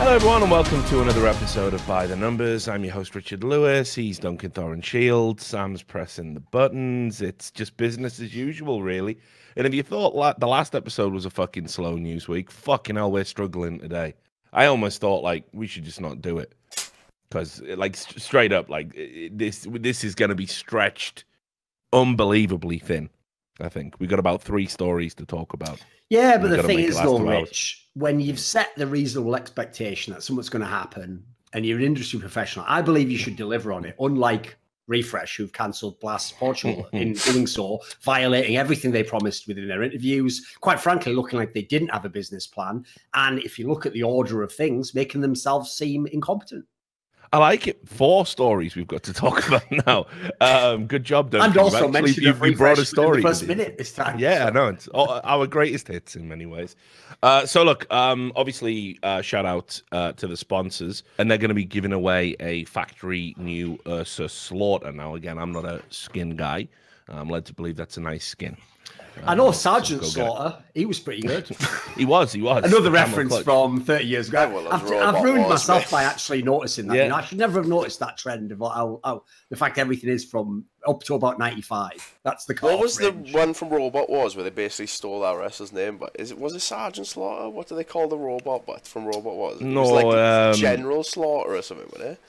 Hello, everyone, and welcome to another episode of By the Numbers. I'm your host, Richard Lewis. He's Duncan Thorin Shield. Sam's pressing the buttons. It's just business as usual, really. And if you thought la- the last episode was a fucking slow news week, fucking hell, we're struggling today. I almost thought like we should just not do it because, eh, like, st- straight up, like i- this this is going to be stretched unbelievably thin. I think we got about three stories to talk about. Yeah, but the thing is, though. Rich, when you've set the reasonable expectation that something's going to happen and you're an industry professional, I believe you should deliver on it. Unlike Refresh, who've cancelled Blast Portugal in doing so, violating everything they promised within their interviews, quite frankly, looking like they didn't have a business plan. And if you look at the order of things, making themselves seem incompetent. I like it. Four stories we've got to talk about now. Um, good job, Duncan. and also actually- mentioned you, you brought a story. first minute this time. Yeah, I know. It's all- our greatest hits in many ways. Uh, so, look, um, obviously, uh, shout out uh, to the sponsors, and they're going to be giving away a factory new Ursa Slaughter. Now, again, I'm not a skin guy. I'm led to believe that's a nice skin. I know Sergeant go. Slaughter, he was pretty good. He was, he was. Another Camel reference clutch. from 30 years ago. Well, I've, I've ruined Wars, myself mate. by actually noticing that. Yeah. You know, I should never have noticed that trend of how, how the fact everything is from up to about 95. That's the What was the one from Robot Wars where they basically stole our wrestler's name? But is it was it Sergeant Slaughter? What do they call the robot? But from Robot Wars, no, it No, was like um, General Slaughter or something, wasn't it?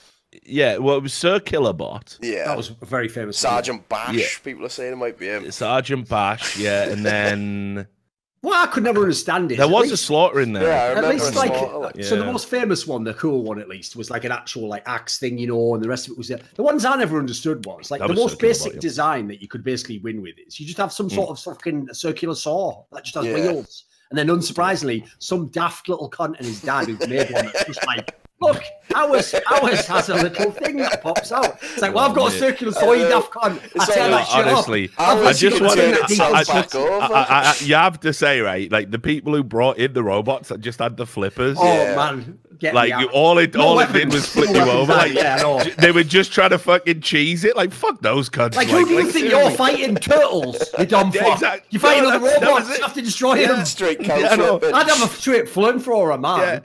Yeah, well, it was Sir Killalot, Yeah, That was a very famous. one. Sergeant Bash. Yeah. People are saying it might be him. Sergeant Bash, yeah, and then Well, I could never understand it. there At was a slaughter in there. Yeah, I At least a like, Slaughter, like so the most famous one, the cool one at least, was like an actual like axe thing, you know, and the rest of it was the ones I never understood was like That the was most circular, basic yeah. design that you could basically win with is you just have some Mm. sort of fucking circular saw that just has Yeah. wheels, and then unsurprisingly, some daft little cunt and his dad who's made one that's just like. Look, ours, ours has a little thing that pops out. It's like, well, I've got a circular saw, you uh, daft cunt. I It's tear all- that shit honestly, I've I I just want saw turn that it I, I, back just, over. I, I, I- you have to say, right? Like the people who brought in the robots that just had the flippers. Oh Yeah. man, get Like you, all it No all it did was flip No you over. Like yeah, I know. they were just trying to fucking cheese it. Like fuck those cunts. Like, who do you like, think you're fighting? Turtles, you dumb Yeah, fuck. exact- You're fighting No, other that- that robots. was it. You have to destroy Yeah. them. Straight Yeah, I know. counter. I'd have a straight flamethrower, man.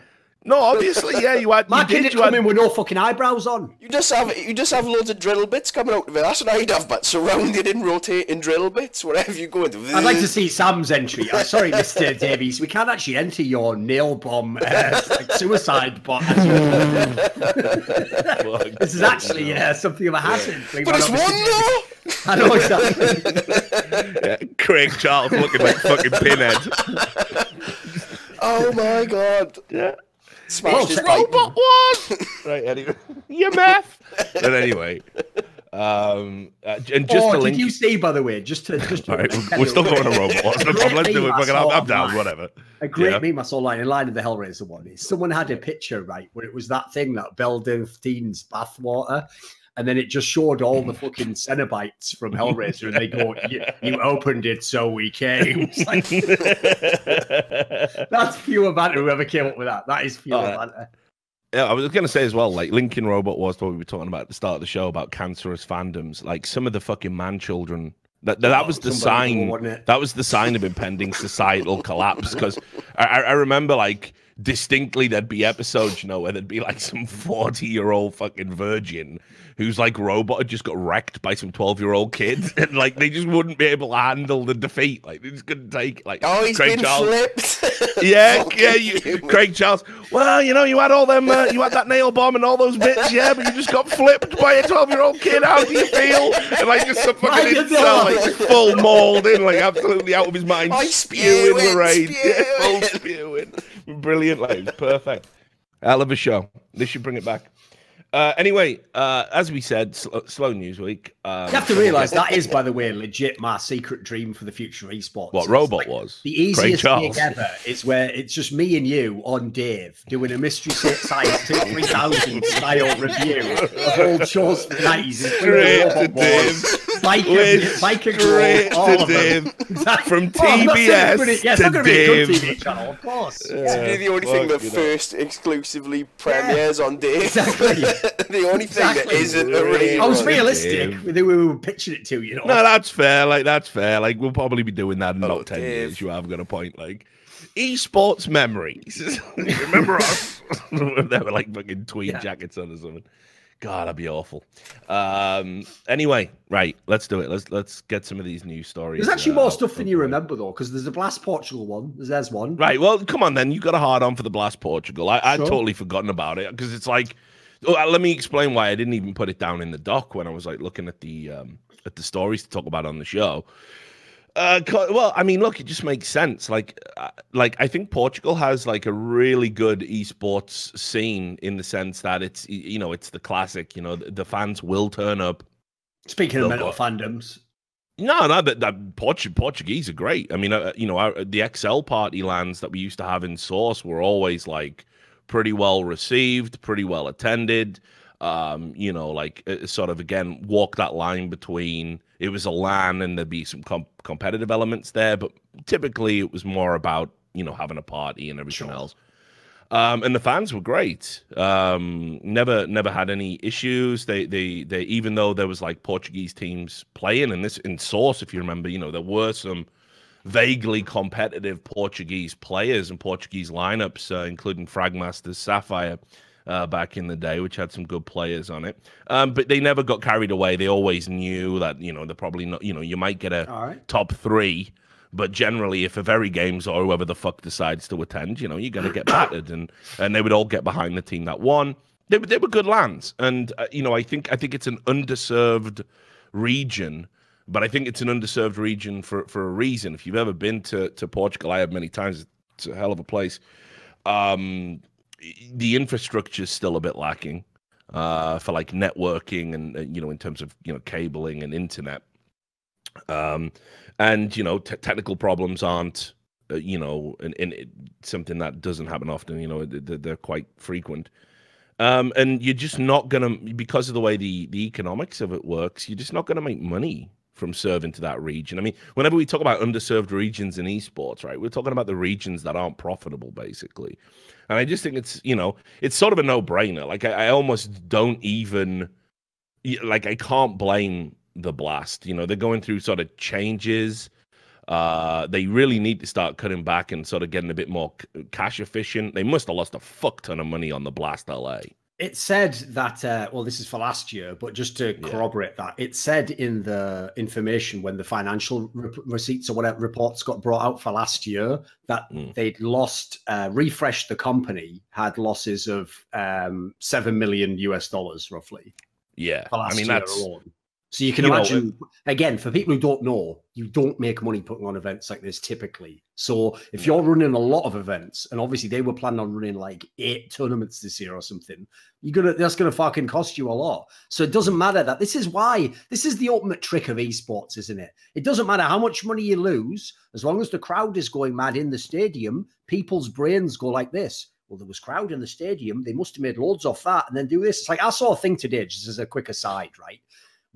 Yeah. No, obviously, yeah. You had. My you kid did, did you come had, in with no fucking eyebrows on. You just have you just have loads of drill bits coming out of it. That's what I'd have, but surrounded in rotating drill bits wherever you go into. I'd like to see Sam's entry. Uh, sorry, Mr. Davies, we can't actually enter your nail bomb uh, like suicide bot. this is actually uh, something of a hazard. We But it's one be- though. I know exactly. yeah, Craig Charles looking like fucking pinhead. Oh my god! Yeah. Smashed his Oh, pipe. Robot one. right. Anyway, you meth. But anyway, um, uh, and just oh, to did link. you see, by the way, just to just to All right, we're, we're still going to robot. What's the problem? Let's do it. Fucking, I'm, I'm down. Whatever. A great Yeah. meme I saw line in line of the Hellraiser one is someone had a picture right where it was that thing that Belle Delphine's bathwater, and then it just showed all the mm. fucking Cenobites from Hellraiser, and they go, "You, you opened it, so we came." Like, that's pure banter. Whoever came up with that, that is pure Oh, banter. Yeah, I was going to say as well, like Lincoln Robot was what we were talking about at the start of the show about cancerous fandoms. Like some of the fucking man children. That, that, that was the sign. That was the sign of impending societal collapse. Because I, I remember like distinctly there'd be episodes, you know, where there'd be like some forty year old fucking virgin whose like robot had just got wrecked by some twelve year old kid, and like they just wouldn't be able to handle the defeat. Like they just couldn't take. Like Oh, he's Craig been Charles- flipped. yeah, yeah, you. Craig Charles. Well, you know, you had all them, uh, you had that nail bomb and all those bits, yeah, but you just got flipped by a twelve-year-old kid. How do you feel? And like just some Why fucking did they incel, like full mauled in, like absolutely out of his mind, I spewing spew it, Lorraine, spew yeah, full spewing. Brilliant, like it was perfect. Hell of a show. this should bring it back. Uh, anyway, uh, as we said, sl- slow news week. Um, You have to realise that is, by the way, legit my secret dream for the future of esports. what It's robot like was. The easiest thing ever is where it's just me and you on Dave doing a Mystery Science 3000 style review of old shows from the 90s. Straight including to Robot Wars, Dave. Biker, We're Biker straight Girl, all to of them. Dave. From I'm not saying it's TBS gonna- yeah, it's to not going to be a good Dave. TV channel, of course. It's really the only thing that fucking hell. first exclusively premieres on Dave. Exactly. the only thing that Exactly. isn't a rerun. I was realistic We were pitching it to, you know. No, that's fair. Like that's fair. Like we'll probably be doing that in Oh, about ten Dave. years. You have got a point. Like, esports memories. Remember us? they were like fucking tweed yeah. jackets on or something. God, that'd be awful. Um, anyway, right, let's do it. Let's let's get some of these news stories. There's actually uh, more stuff than you remember though, because there's a Blast Portugal one. There's one. Right. Well, come on then. You got a hard on for the Blast Portugal. I, I'd totally forgotten about it because it's like. Oh, uh, let me explain why I didn't even put it down in the doc when I was like looking at the um, at the stories to talk about on the show. Uh, well, I mean, look, it just makes sense. Like, uh, like I think Portugal has like a really good esports scene in the sense that it's you know it's the classic. You know, the, fans will turn up. Speaking of mental fandoms, no, no, that, that Portu- Portuguese are great. I mean, uh, you know, our, the XL party LANs that we used to have in Source were always like pretty well received, pretty well attended um, you know, like uh, sort of again walk that line between it was a LAN and there'd be some com- competitive elements there, but typically it was more about you know having a party and everything sure. else. Um, and the fans were great. Um, never, never had any issues. They, they, they. Even though there was like Portuguese teams playing, and this in Source, if you remember, you know there were some vaguely competitive Portuguese players and Portuguese lineups, uh, including Fragmasters, Sapphire, uh, back in the day, which had some good players on it. Um, but they never got carried away. They always knew that you know they're probably not. You know, you might get a right. top three, but generally, if a very games or whoever the fuck decides to attend, you know, you're gonna get battered, and and they would all get behind the team that won. They, they were good LANs, and uh, you know, I think I think it's an underserved region but I think it's an underserved region for, for a reason. If you've ever been to, to Portugal, I have many times. It's a hell of a place. Um, the infrastructure is still a bit lacking uh, for like networking and you know in terms of you know cabling and internet. Um, and you know t- technical problems aren't uh, you know and, and it, something that doesn't happen often. You know they're, they're quite frequent. Um, and you're just not gonna because of the way the the economics of it works. You're just not gonna make money from serving to that region. I mean, whenever we talk about underserved regions in esports, right, we're talking about the regions that aren't profitable, basically. And I just think it's, you know, it's sort of a no brainer. Like, I, I almost don't even, like, I can't blame the blast. You know, they're going through sort of changes. Uh, they really need to start cutting back and sort of getting a bit more cash efficient. They must have lost a fuck ton of money on the blast LA. It said that, uh, well, this is for last year, but just to corroborate yeah. that, it said in the information when the financial re- receipts or whatever reports got brought out for last year that mm. they'd lost, uh, refreshed the company had losses of um, 7 million US dollars roughly. Yeah. I mean, that's. Alone. So you can you imagine, know, again, for people who don't know, you don't make money putting on events like this typically. So if you're running a lot of events, and obviously they were planning on running like eight tournaments this year or something, you're gonna that's gonna fucking cost you a lot. So it doesn't matter that this is why this is the ultimate trick of esports, isn't it? It doesn't matter how much money you lose, as long as the crowd is going mad in the stadium, people's brains go like this well, there was crowd in the stadium. They must have made loads off that and then do this. It's like I saw a thing today, just as a quick aside, right?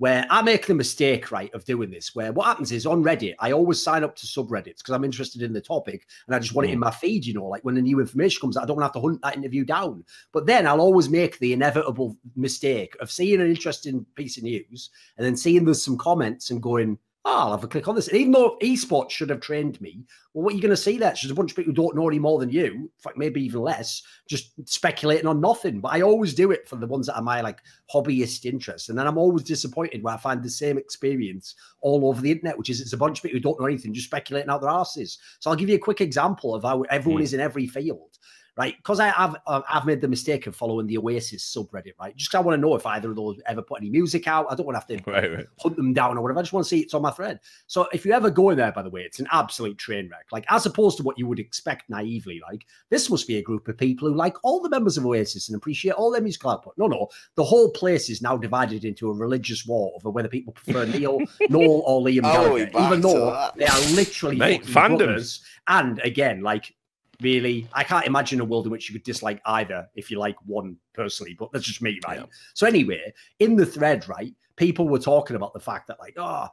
Where I make the mistake, right, of doing this. Where what happens is on Reddit, I always sign up to subreddits because I'm interested in the topic and I just want mm. it in mm. my feed, you know, like when the new information comes out, I don't have to hunt that interview down. But then I'll always make the inevitable mistake of seeing an interesting piece of news and then seeing there's some comments and going, I'll have a click on this. And even though esports should have trained me, well, what are you going to see there? It's just a bunch of people who don't know any more than you, in fact, maybe even less, just speculating on nothing. But I always do it for the ones that are my like hobbyist interest. And then I'm always disappointed when I find the same experience all over the internet, which is it's a bunch of people who don't know anything, just speculating out their asses. So I'll give you a quick example of how everyone mm. is in every field right? Because I have uh, I've made the mistake of following the Oasis subreddit, right? Just I want to know if either of those ever put any music out. I don't want to have to right, right. hunt them down or whatever. I just want to see it's on my thread. So if you ever go in there, by the way, it's an absolute train wreck. Like as opposed to what you would expect naively, like this must be a group of people who like all the members of Oasis and appreciate all their musical output. No, no, the whole place is now divided into a religious war over whether people prefer Neil, Noel, or Liam oh, Gallagher, even though they are literally Mate, fandoms. And again, like really. I can't imagine a world in which you could dislike either if you like one personally, but that's just me, right? Yeah. So anyway, in the thread, right, people were talking about the fact that like, oh,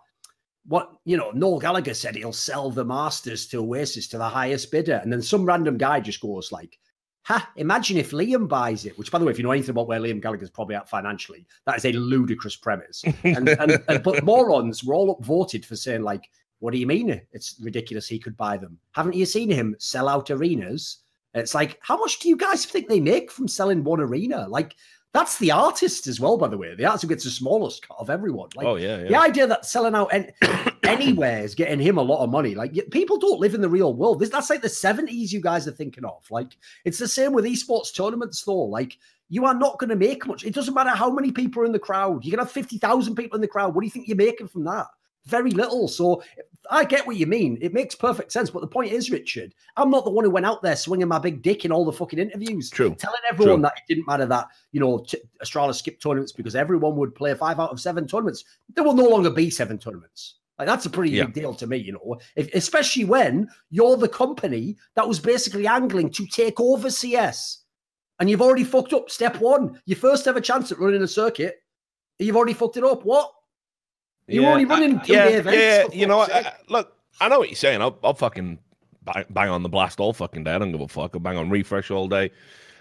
what you know, Noel Gallagher said he'll sell the Masters to Oasis to the highest bidder, and then some random guy just goes like, "Ha! Imagine if Liam buys it." Which, by the way, if you know anything about where Liam Gallagher's probably at financially, that is a ludicrous premise. and, and, and but morons were all upvoted for saying like, What do you mean? It's ridiculous. He could buy them. Haven't you seen him sell out arenas? It's like, how much do you guys think they make from selling one arena? Like, that's the artist as well, by the way. The artist gets the smallest cut of everyone. Like, oh yeah, yeah. The idea that selling out any, anywhere is getting him a lot of money. Like people don't live in the real world. This, that's like the seventies you guys are thinking of. Like it's the same with esports tournaments, though. Like you are not going to make much. It doesn't matter how many people are in the crowd. You can have fifty thousand people in the crowd. What do you think you're making from that? Very little. So I get what you mean. It makes perfect sense. But the point is, Richard, I'm not the one who went out there swinging my big dick in all the fucking interviews. True. Telling everyone True. that it didn't matter that, you know, t- Australia skipped tournaments because everyone would play five out of seven tournaments. There will no longer be seven tournaments. Like that's a pretty Yeah. big deal to me, you know, if, especially when you're the company that was basically angling to take over CS. And you've already fucked up step one. Your first ever chance at running a circuit, you've already fucked it up. What? You're only running I- two-day yeah, events, Yeah, you know, I. I- look, I know what you're saying. I'll, I'll fucking bang, bang on the blast all fucking day. I don't give a fuck. I'll bang on refresh all day.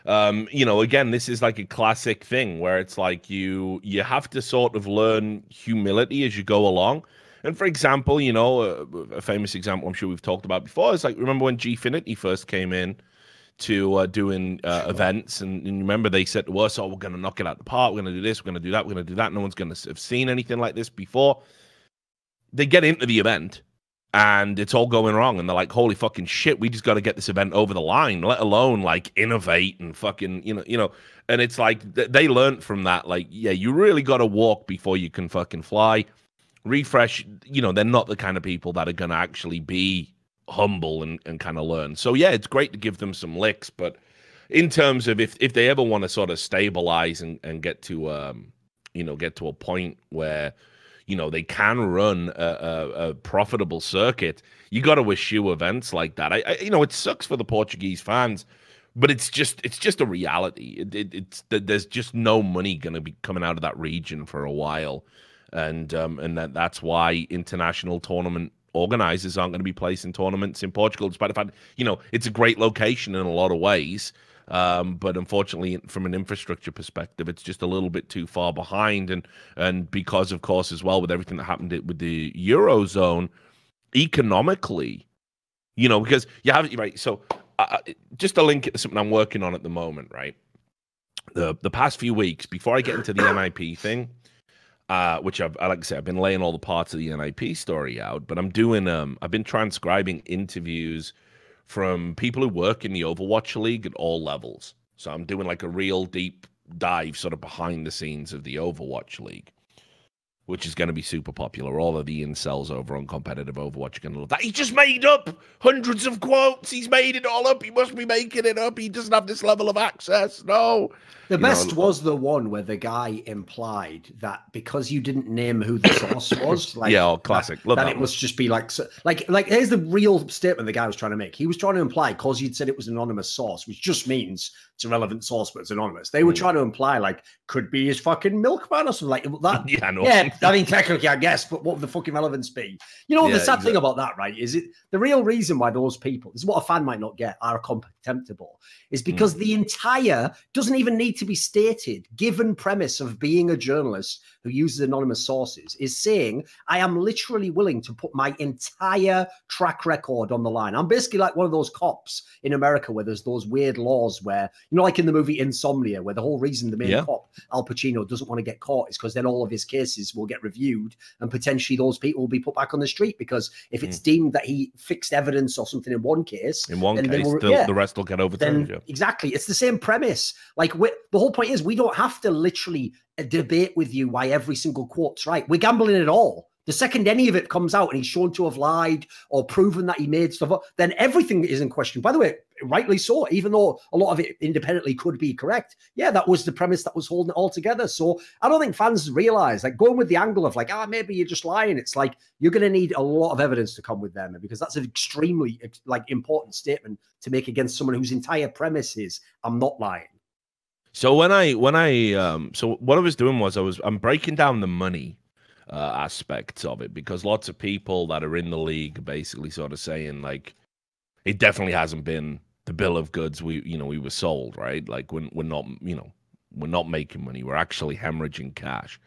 Um, you know, again, this is like a classic thing where it's like you you have to sort of learn humility as you go along. And for example, you know, a, a famous example I'm sure we've talked about before is like remember when Gfinity first came in to uh, doing uh, events, and, and remember they said to us, "Oh, we're going to knock it out the park. We're going to do this. We're going to do that. We're going to do that. No one's going to have seen anything like this before." They get into the event, and it's all going wrong, and they're like, "Holy fucking shit! We just got to get this event over the line. Let alone like innovate and fucking you know you know." And it's like th- they learned from that. Like, yeah, you really got to walk before you can fucking fly. Refresh, you know, they're not the kind of people that are going to actually be humble and, and kind of learn. So yeah, it's great to give them some licks, but in terms of if if they ever want to sort of stabilize and, and get to um you know get to a point where you know they can run a, a, a profitable circuit, you got to eschew events like that. I, I you know it sucks for the Portuguese fans, but it's just it's just a reality. It, it, it's there's just no money going to be coming out of that region for a while, and um and that that's why international tournament organizers aren't going to be placing tournaments in Portugal, despite the fact you know it's a great location in a lot of ways. Um, but unfortunately, from an infrastructure perspective, it's just a little bit too far behind, and and because of course as well with everything that happened with the eurozone, economically, you know, because you have right. So uh, just a link to something I'm working on at the moment, right? The the past few weeks before I get into the NIP thing, uh, which I've like I said, I've been laying all the parts of the NIP story out, but I'm doing um I've been transcribing interviews from people who work in the Overwatch League at all levels. So I'm doing like a real deep dive sort of behind the scenes of the Overwatch League. Which is going to be super popular. All of the incels over on competitive Overwatch are going to love that. He just made up hundreds of quotes. He's made it all up. He must be making it up. He doesn't have this level of access. No. The You know, best was the one where the guy implied that because you didn't name who the source was, like yeah, oh, classic. Love that, that it must just be like, so- like, like. Here's the real statement the guy was trying to make. He was trying to imply because you'd said it was an anonymous source, which just means it's a relevant source, but it's anonymous. They were Mm. trying to imply like could be his fucking milkman or something like that. Yeah, no. Yeah, I mean, technically, I guess, but what would the fucking relevance be? You know, Yeah, the sad thing about that, right, is it the real reason why those people, this is what a fan might not get, are contemptible, is because Hmm. the entire doesn't even need to be stated, given premise of being a journalist who uses anonymous sources is saying, I am literally willing to put my entire track record on the line. I'm basically like one of those cops in America where there's those weird laws where, you know, like in the movie Insomnia, where the whole reason the main Yeah. cop, Al Pacino, doesn't want to get caught is because then all of his cases will get reviewed and potentially those people will be put back on the street because if it's hmm. deemed that he fixed evidence or something in one case, In one case, will- the, yeah the rest will get overturned. then yeah. exactly it's the same premise like the whole point is we don't have to literally debate with you why every single quote's right. We're gambling it all. The second any of it comes out and he's shown to have lied or proven that he made stuff up then everything is in question. By the way rightly so even though a lot of it independently could be correct. Yeah that was the premise that was holding it all together. So i don't think fans realize like going with the angle of like ah maybe you're just lying. It's like you're going to need a lot of evidence to come with them because that's an extremely like important statement to make against someone whose entire premise is i'm not lying So when I when I um so what I was doing was I was I'm breaking down the money uh, aspects of it because lots of people that are in the league are basically sort of saying like it definitely hasn't been the bill of goods we you know we were sold right like we're, we're not you know we're not making money we're actually hemorrhaging cash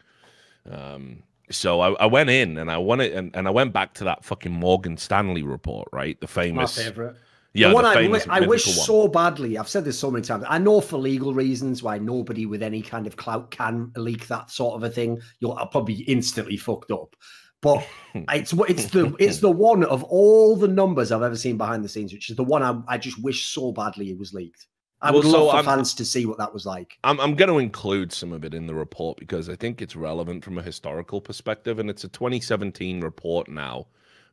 um So I, I went in and I wanted and, and I went back to that fucking Morgan Stanley report, right? The famous My favorite. Yeah, the one I, I wish one. so badly. I've said this so many times. I know for legal reasons why nobody with any kind of clout can leak that sort of a thing. You'll I'll probably be instantly fucked up. But it's it's the it's the one of all the numbers I've ever seen behind the scenes, which is the one I, I just wish so badly it was leaked. I Well, would so love for I'm- fans to see what that was like. I'm I'm going to include some of it in the report because I think it's relevant from a historical perspective, and it's a 2017 report now.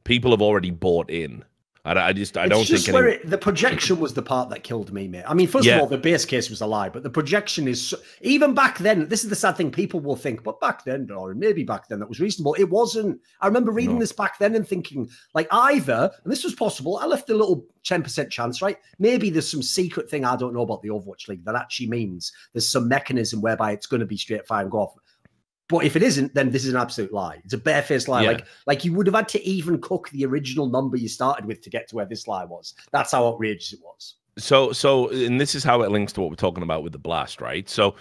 People have already bought in. I, I just I It's don't just think where any, it, the projection was the part that killed me, mate. I mean, first Yeah. of all, the base case was a lie, but the projection is so, even back then. This is the sad thing. People will think, but back then, or maybe back then, that was reasonable. It wasn't. I remember reading No. this back then and thinking, like, either, and this was possible. I left a little ten percent chance, right? Maybe there's some secret thing I don't know about the Overwatch League that actually means there's some mechanism whereby it's going to be straight fire and go off. But if it isn't, then this is an absolute lie. It's a barefaced lie. Yeah. Like, like you would have had to even cook the original number you started with to get to where this lie was. That's how outrageous it was. so so and this is how it links to what we're talking about with the blast, right? So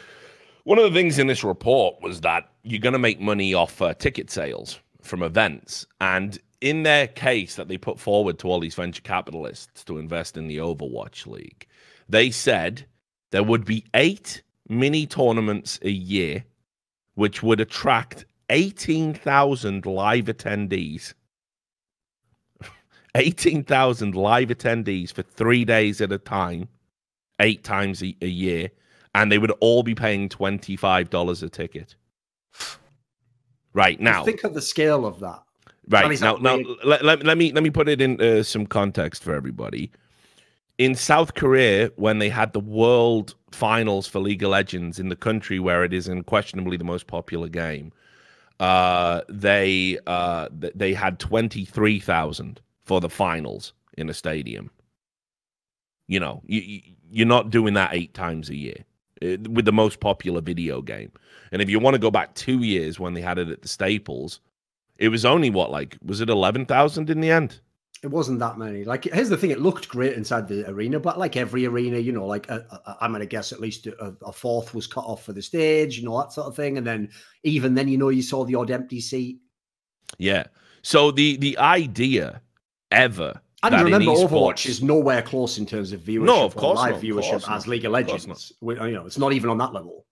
one of the things in this report was that you're going to make money off uh, ticket sales from events, and in their case that they put forward to all these venture capitalists to invest in the Overwatch League, they said there would be eight mini tournaments a year, which would attract 18,000 live attendees. 18,000 live attendees for three days at a time, eight times a, a year, and they would all be paying $25 a ticket. Right now, think of the scale of that. Right now, now let, let, let me let me put it in uh, some context for everybody. In South Korea, when they had the World Finals for League of Legends in the country where it is unquestionably the most popular game, uh, they uh, th- they had twenty three thousand for the finals in a stadium. You know, you, you you're not doing that eight times a year uh, with the most popular video game. And if you want to go back two years when they had it at the Staples, it was only what like was it eleven thousand in the end? It wasn't that many. Like, here's the thing: it looked great inside the arena, but like every arena, you know, like uh, uh, I'm gonna guess at least a, a fourth was cut off for the stage, you know, that sort of thing. And then even then, you know, you saw the odd empty seat. Yeah. So the the idea ever And that in remember, Overwatch is nowhere close in terms of viewership. No, of course live not, viewership course as League of Legends. of. We- You know, it's not even on that level.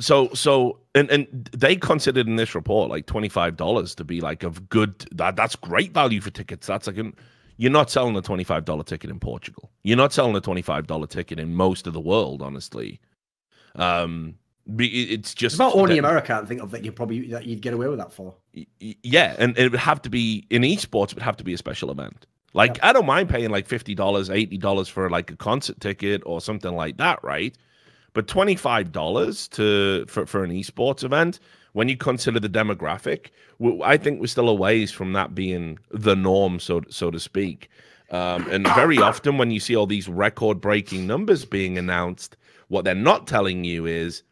So so and and they considered in this report like twenty five dollars to be like of good that that's great value for tickets. That's like an, you're not selling a twenty five dollar ticket in Portugal. You're not selling a twenty five dollar ticket in most of the world, honestly. Um, it's just It's about only that- America. I think of that you probably that you'd get away with that for. yeah, and it would have to be in esports. It would have to be a special event. Like I don't mind paying like fifty dollars, eighty dollars for like a concert ticket or something like that, right? But twenty five dollars to for for an esports event, when you consider the demographic, I think we're still a ways from that being the norm, so so to speak. Um, and very often, when you see all these record breaking numbers being announced, what they're not telling you is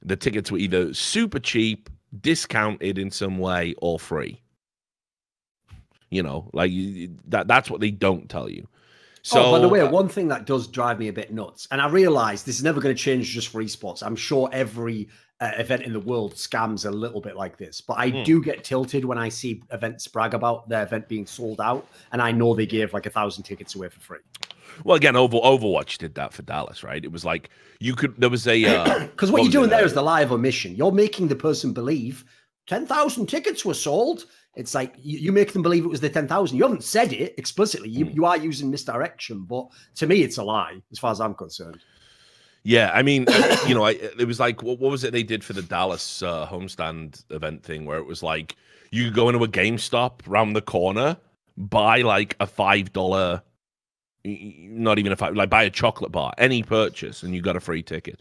the tickets were either super cheap, discounted in some way, or free. You know, like you- that that's what they don't tell you. So oh, by the way, uh, one thing that does drive me a bit nuts, and I realize this is never going to change just for esports. I'm sure every uh, event in the world scams a little bit like this, but I Hmm. do get tilted when I see events brag about their event being sold out, and I know they gave like a thousand tickets away for free. well, again, Over Overwatch did that for Dallas, right? It was like you could. There was a uh, Because what, you're doing there is the lie of omission. You're making the person believe 10,000 tickets were sold. It's like you, you make them believe it was the 10,000. You haven't said it explicitly. You, Hmm. you are using misdirection, but to me, it's a lie as far as I'm concerned. Yeah, I mean, uh, you know, I, it was like what, what was it they did for the Dallas uh, homestand event thing, where it was like you go into a GameStop round the corner, buy like a five dollar, not even a five, like buy a chocolate bar, any purchase, and you got a free ticket.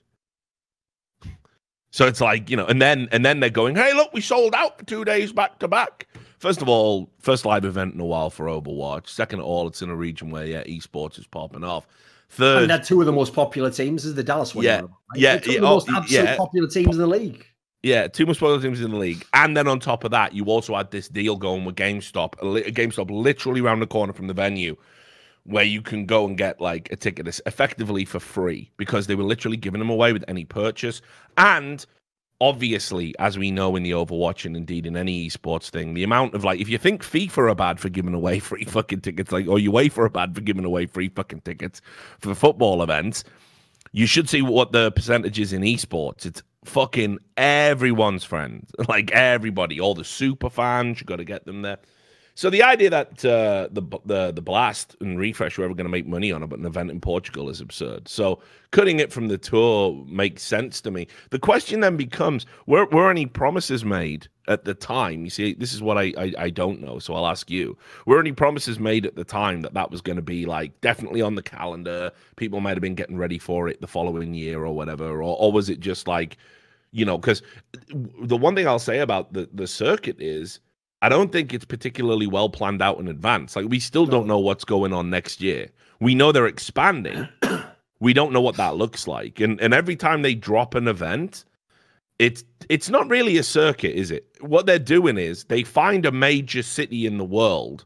So it's like you know, and then and then they're going, hey, look, we sold out for two days back to back. First of all, first live event in a while for Overwatch. Second of all, it's in a region where yeah, esports is popping off. Third, And they're two of the most popular teams is the Dallas one. Yeah, right? yeah, two yeah, of the oh, most absolute yeah. popular teams in the league. Yeah, two most popular teams in the league, and then on top of that, you also had this deal going with GameStop, a GameStop literally around the corner from the venue, where you can go and get like a ticket effectively for free because they were literally giving them away with any purchase, and obviously, as we know in the Overwatch and indeed in any esports thing, the amount of like, if you think FIFA are bad for giving away free fucking tickets, like, or UEFA are bad for giving away free fucking tickets for football events, you should see what the percentage is in esports. It's fucking everyone's friend, like everybody, all the super fans. You got to get them there. So the idea that uh, the the the blast and refresh were ever going to make money on an event in Portugal is absurd. So cutting it from the tour makes sense to me. The question then becomes: Were were any promises made at the time? You see, this is what I I, I don't know. So I'll ask you: Were any promises made at the time that that was going to be like definitely on the calendar? People might have been getting ready for it the following year or whatever, or or was it just like, you know? Because the one thing I'll say about the the circuit is I don't think it's particularly well planned out in advance. Like we still don't know what's going on next year. We know they're expanding. we don't know what that looks like. And and every time they drop an event, it's it's not really a circuit, is it? What they're doing is they find a major city in the world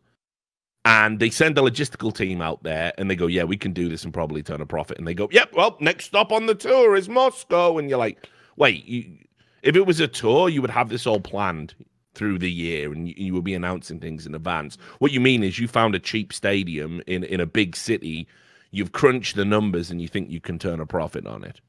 and they send a logistical team out there and they go, Yeah, we can do this and probably turn a profit. And they go, Yep, well, next stop on the tour is Moscow. And you're like, wait, you, if it was a tour, you would have this all planned through the year and you, will be announcing things in advance. What you mean is you found a cheap stadium in, in a big city, you've crunched the numbers and you think you can turn a profit on it.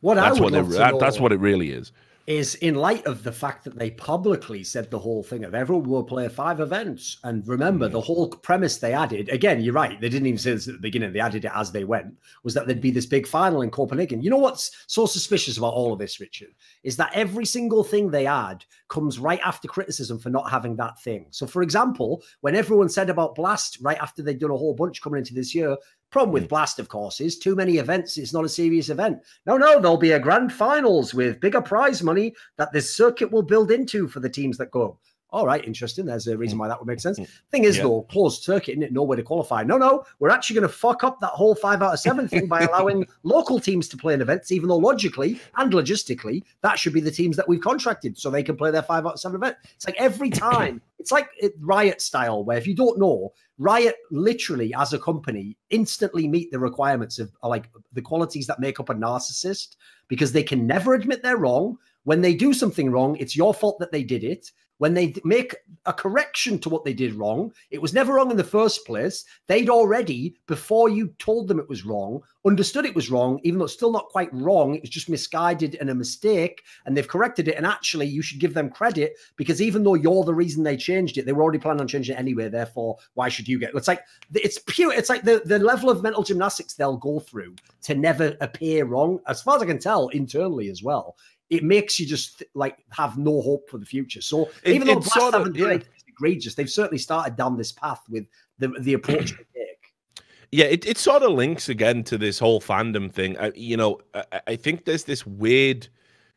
What that's I would what it, that, that's what it really is is in light of the fact that they publicly said the whole thing of everyone will play five events. And remember, mm. the whole premise they added again, you're right, they didn't even say this at the beginning, they added it as they went, was that there'd be this big final in Copenhagen. You know what's so suspicious about all of this, Richard, is that every single thing they add comes right after criticism for not having that thing. So, for example, when everyone said about Blast right after they'd done a whole bunch coming into this year, Problem with hmm. Blast, of course, is too many events. It's not a serious event. No, no, there'll be a grand finals with bigger prize money that this circuit will build into for the teams that go. All right, interesting. There's a reason hmm. why that would make sense. Hmm. Thing is, yeah. though, closed circuit, isn't it? Nowhere to qualify. No, no, we're actually going to fuck up that whole five out of seven thing by allowing local teams to play in events, even though logically and logistically, that should be the teams that we've contracted so they can play their five out of seven event. It's like every time, it's like Riot style, where if you don't know, Riot literally, as a company, instantly meet the requirements of like the qualities that make up a narcissist because they can never admit they're wrong. When they do something wrong, it's your fault that they did it when they make a correction to what they did wrong, it was never wrong in the first place. They'd already, before you told them it was wrong, understood it was wrong, even though it's still not quite wrong. It was just misguided and a mistake, and they've corrected it. And actually, you should give them credit because even though you're the reason they changed it, they were already planning on changing it anyway. Therefore, why should you get? It's like it's pure. It's like the the level of mental gymnastics they'll go through to never appear wrong, as far as I can tell, internally as well it makes you just like have no hope for the future. So it, even though Blast haven't yeah. done egregious, they've certainly started down this path with the the approach they take. Yeah, it, it sort of links again to this whole fandom thing. I, you know, I, I think there's this weird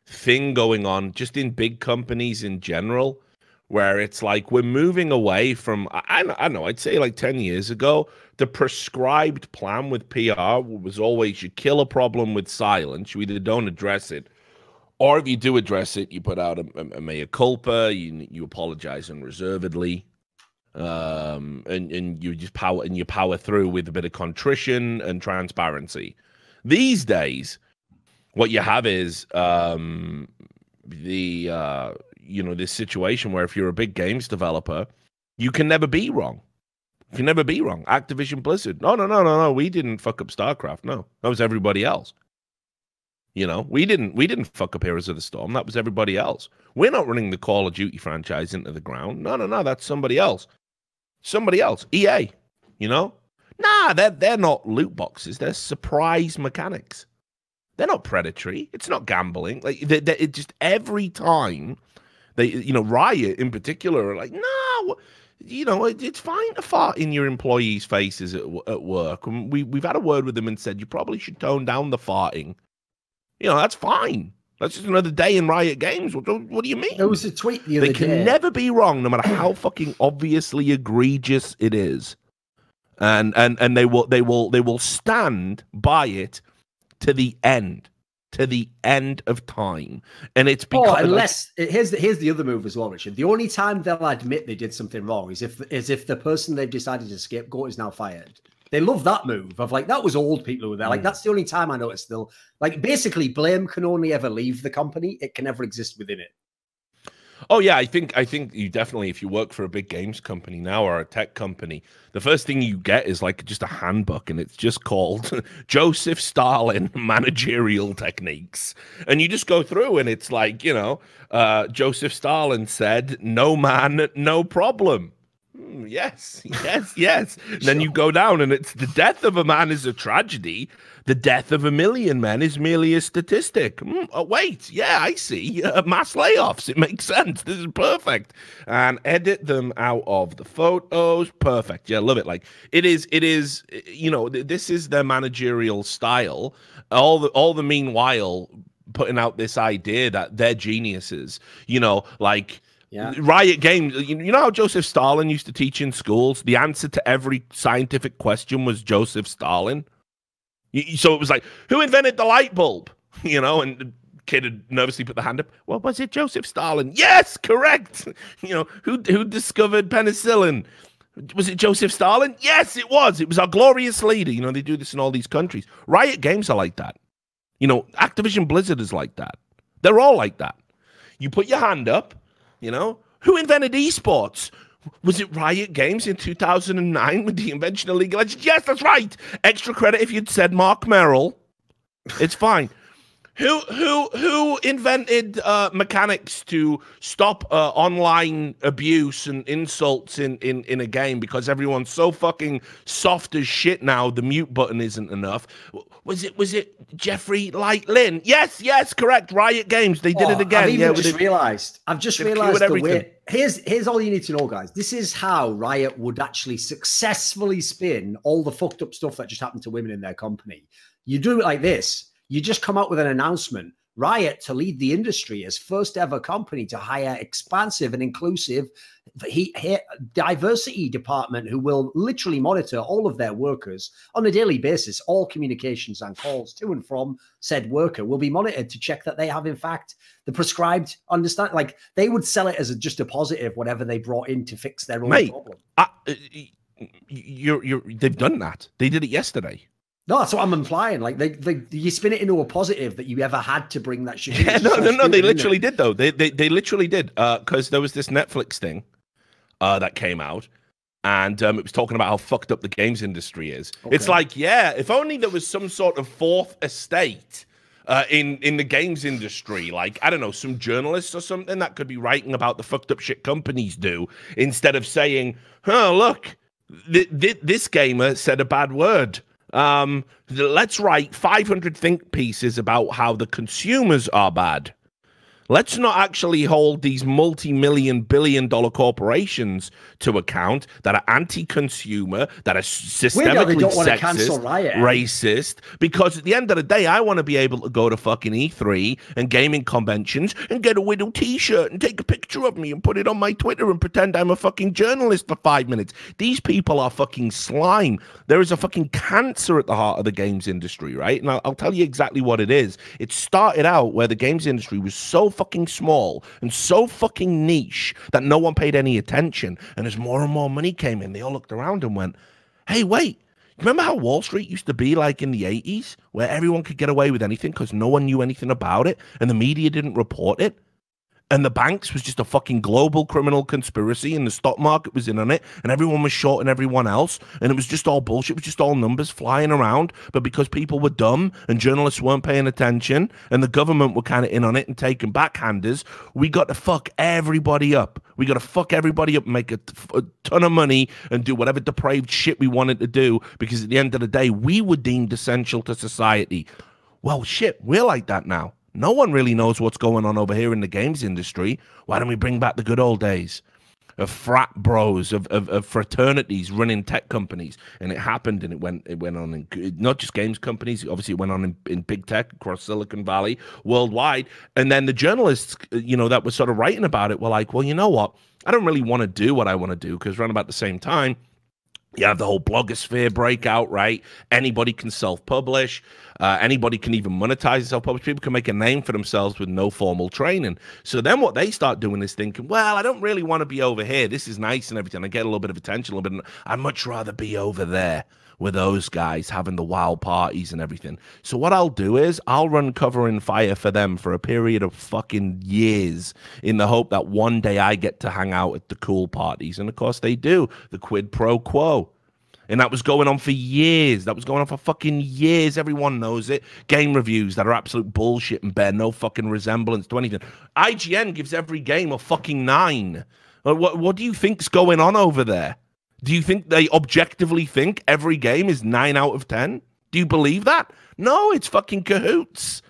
thing going on just in big companies in general where it's like we're moving away from I, I don't know i'd say like 10 years ago the prescribed plan with pr was always you kill a problem with silence you either don't address it or if you do address it, you put out a, a, a mea culpa, you you apologize unreservedly, um, and and you just power and you power through with a bit of contrition and transparency. These days, what you have is um, the uh, you know this situation where if you're a big games developer, you can never be wrong. You can never be wrong. Activision Blizzard. No, no, no, no, no. We didn't fuck up StarCraft. No, that was everybody else. You know, we didn't we didn't fuck up Heroes of the Storm. That was everybody else. We're not running the Call of Duty franchise into the ground. No, no, no. That's somebody else. Somebody else. EA. You know? Nah, they're they're not loot boxes. They're surprise mechanics. They're not predatory. It's not gambling. Like they, they, it just every time they, you know, Riot in particular are like, no, you know, it, it's fine to fart in your employees' faces at, at work. And we we've had a word with them and said you probably should tone down the farting you know, that's fine. That's just another day in Riot Games. What, what do you mean? There was a tweet the other day. They can day. never be wrong, no matter how fucking obviously egregious it is. And and and they will they will they will stand by it to the end. To the end of time, and it's oh, because oh, unless like, here's the, here's the other move as well, Richard. The only time they'll admit they did something wrong is if is if the person they've decided to scapegoat is now fired They love that move of like that was old people who were there. Like Mm. that's the only time I noticed. Still, like basically, blame can only ever leave the company. It can never exist within it. Oh yeah, I think I think you definitely if you work for a big games company now or a tech company, the first thing you get is like just a handbook and it's just called Joseph Stalin managerial techniques. And you just go through and it's like, you know, uh, Joseph Stalin said, "No man, no problem." Hmm, yes, yes, yes. And then you go down and it's the death of a man is a tragedy. The death of a million men is merely a statistic. Hmm, oh, wait, yeah, I see. Uh, mass layoffs. It makes sense. This is perfect. And edit them out of the photos. Perfect. Yeah, love it. Like it is. It is. You know, th- this is their managerial style. All the all the meanwhile putting out this idea that they're geniuses. You know, like. Yeah. Riot Games. You know how Joseph Stalin used to teach in schools? The answer to every scientific question was Joseph Stalin. So it was like, who invented the light bulb? You know, and the kid had nervously put the hand up. Well, was it Joseph Stalin? Yes, correct. You know, who who discovered penicillin? Was it Joseph Stalin? Yes, it was. It was our glorious leader. You know, they do this in all these countries. Riot Games are like that. You know, Activision Blizzard is like that. They're all like that. You put your hand up, you know, who invented esports? Was it Riot Games in 2009 with the invention of League of Legends? Yes, that's right. Extra credit if you'd said Marc Merrill. It's fine. Who who who invented uh, mechanics to stop uh, online abuse and insults in, in in a game because everyone's so fucking soft as shit now? The mute button isn't enough. Was it was it Jeffrey Lyte Lin? Yes, yes, correct. Riot Games. They did Oh, it again. I've even yeah, just realized. I've just realized the way. Here's here's all you need to know, guys. This is how Riot would actually successfully spin all the fucked up stuff that just happened to women in their company. You do it like this. You just come out with an announcement. Riot to lead the industry as first ever company to hire expansive and inclusive he, he, diversity department who will literally monitor all of their workers on a daily basis. All communications and calls to and from said worker will be monitored to check that they have, in fact, the prescribed understand. Like they would sell it as a, just a positive, whatever they brought in to fix their own Mate. problem. Uh, y- y- you're you're they've done that. They did it yesterday. No, that's what I'm implying. Like they, they, you spin it into a positive that you ever had to bring that shit. Yeah, no, no, no. They it? literally did though. They they they literally did. Uh, because there was this Netflix thing, uh, that came out, and um, it was talking about how fucked up the games industry is. It's like, yeah, if only there was some sort of fourth estate. Uh, in in the games industry, like I don't know, some journalists or something that could be writing about the fucked up shit companies do instead of saying, "Huh, look, th- th- this gamer said a bad word." Um, let's write 500 think pieces about how the consumers are bad. Let's not actually hold these multi-million billion dollar corporations to account that are anti-consumer, that are systemically don't want to cancel sexist, racist, because at the end of the day, I want to be able to go to fucking E3 and gaming conventions and get a Widow t-shirt and take a picture of me and put it on my Twitter and pretend I'm a fucking journalist for five minutes. These people are fucking slime. There is a fucking cancer at the heart of the games industry, right? And I'll, I'll tell you exactly what it is. It started out where the games industry was so fucking small and so fucking niche that no one paid any attention. And as more and more money came in, they all looked around and went, hey, wait. Remember how Wall Street used to be like in the 80s, where everyone could get away with anything because no one knew anything about it and the media didn't report it? And the banks was just a fucking global criminal conspiracy, and the stock market was in on it, and everyone was shorting everyone else, and it was just all bullshit. It was just all numbers flying around. But because people were dumb and journalists weren't paying attention, and the government were kind of in on it and taking backhanders, we got to fuck everybody up. We got to fuck everybody up, make a, a ton of money, and do whatever depraved shit we wanted to do. Because at the end of the day, we were deemed essential to society. Well, shit, we're like that now. No one really knows what's going on over here in the games industry. Why don't we bring back the good old days of frat bros, of, of, of fraternities running tech companies? And it happened, and it went it went on in not just games companies. Obviously, it went on in, in big tech across Silicon Valley, worldwide. And then the journalists, you know, that were sort of writing about it were like, well, you know what? I don't really want to do what I want to do because around about the same time, you have the whole blogosphere breakout, right? Anybody can self-publish. Uh, anybody can even monetize self-publish. People can make a name for themselves with no formal training. So then what they start doing is thinking, well, I don't really want to be over here. This is nice and everything. I get a little bit of attention, a little bit. I'd much rather be over there. with those guys having the wild parties and everything. So what I'll do is I'll run cover and fire for them for a period of fucking years in the hope that one day I get to hang out at the cool parties. And of course they do. The quid pro quo. And that was going on for years. That was going on for fucking years. Everyone knows it. Game reviews that are absolute bullshit and bear no fucking resemblance to anything. IGN gives every game a fucking nine. Uh, what, what do you think's going on over there? Do you think they objectively think every game is nine out of 10? Do you believe that? No, it's fucking cahoots.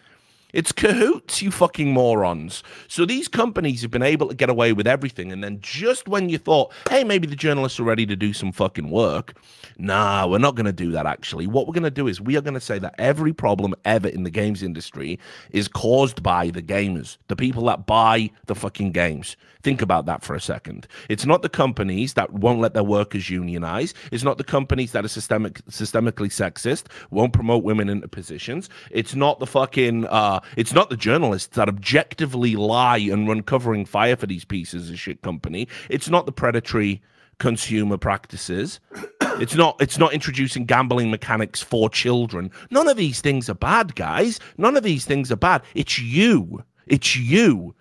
It's cahoots, you fucking morons. So these companies have been able to get away with everything. And then just when you thought, hey, maybe the journalists are ready to do some fucking work, nah, we're not going to do that actually. What we're going to do is we are going to say that every problem ever in the games industry is caused by the gamers, the people that buy the fucking games. Think about that for a second. It's not the companies that won't let their workers unionize. It's not the companies that are systemic, systemically sexist, won't promote women into positions. It's not the fucking, uh, it's not the journalists that objectively lie and run covering fire for these pieces of shit company. It's not the predatory consumer practices. It's not it's not introducing gambling mechanics for children. None of these things are bad, guys. None of these things are bad. It's you. It's you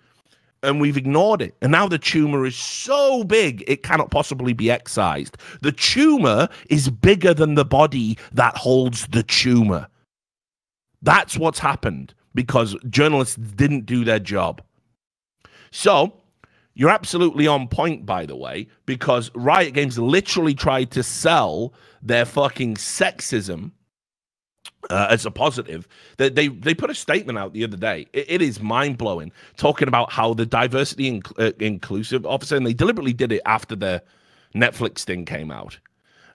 and we've ignored it. And now the tumor is so big, it cannot possibly be excised. The tumor is bigger than the body that holds the tumor. That's what's happened because journalists didn't do their job. So, you're absolutely on point, by the way, because Riot Games literally tried to sell their fucking sexism uh, as a positive. They, they they put a statement out the other day. it, it is mind blowing, talking about how the diversity inc- uh, inclusive officer, and they deliberately did it after the Netflix thing came out.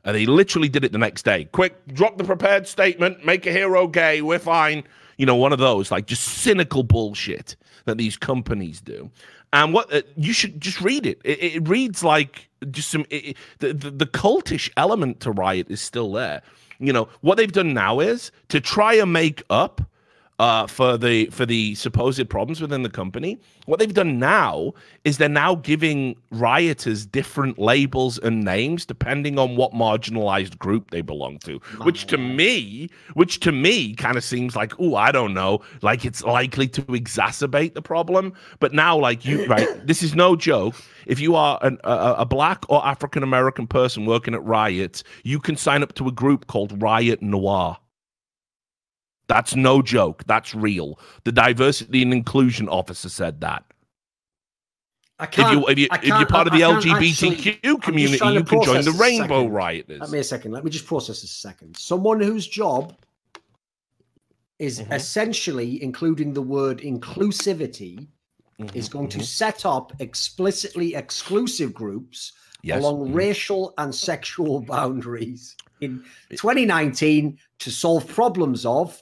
And they literally did it the next day. Quick, drop the prepared statement, make a hero gay, we're fine. You know, one of those like just cynical bullshit that these companies do. And what uh, you should just read it. It, it reads like just some it, the, the the cultish element to Riot is still there you know what they've done now is to try and make up uh, for the for the supposed problems within the company. What they've done now is they're now giving rioters different labels and names depending on what marginalized group they belong to. Which to me, which to me kind of seems like, oh, I don't know, like it's likely to exacerbate the problem. But now, like you, right, this is no joke. If you are an, a, a black or African American person working at Riot, you can sign up to a group called Riot Noir. That's no joke. That's real. The diversity and inclusion officer said that. if you if you if you're part of the LGBTQ actually, community, you can join the Rainbow Rioters. Let me a second. Let me just process this a second. Someone whose job is mm-hmm. essentially including the word inclusivity mm-hmm. is going mm-hmm. to set up explicitly exclusive groups yes. along mm-hmm. racial and sexual boundaries in 2019 to solve problems of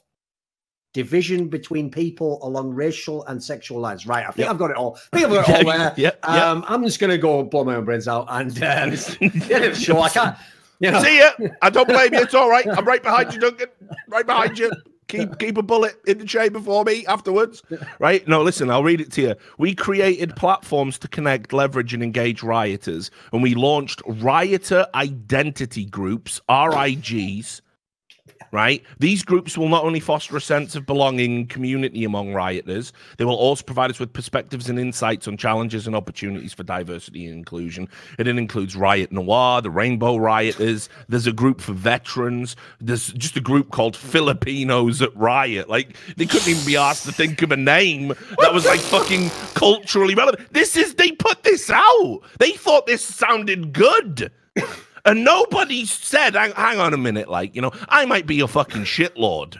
division between people along racial and sexual lines. Right, I think yep. I've got it all. I think I've got it all there. yeah, um, I'm just going to go blow my own brains out and yeah, sure I can't. You know. See ya. I don't blame you. It's all right. I'm right behind you, Duncan. Right behind you. Keep keep a bullet in the chamber for me afterwards. Right? No, listen, I'll read it to you. We created platforms to connect, leverage, and engage rioters, and we launched rioter identity groups, RIGs, right? These groups will not only foster a sense of belonging and community among rioters, they will also provide us with perspectives and insights on challenges and opportunities for diversity and inclusion. And it includes Riot Noir, the Rainbow Rioters. There's a group for veterans. There's just a group called Filipinos at Riot. Like they couldn't even be asked to think of a name that was like fucking culturally relevant. This is they put this out. They thought this sounded good. And nobody said, hang, hang on a minute, like, you know, I might be a fucking shitlord.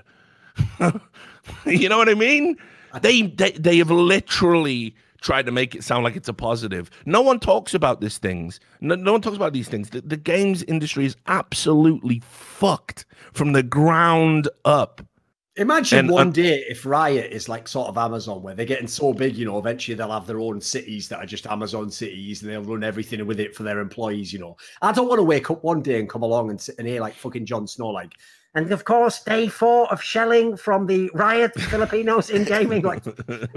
you know what I mean? They, they they have literally tried to make it sound like it's a positive. No one talks about these things. No, no one talks about these things. The, the games industry is absolutely fucked from the ground up. Imagine and, uh, one day if Riot is like sort of Amazon, where they're getting so big, you know, eventually they'll have their own cities that are just Amazon cities and they'll run everything with it for their employees, you know. I don't want to wake up one day and come along and, sit and hear like fucking Jon Snow, like, and of course, day four of shelling from the Riot Filipinos in gaming, like,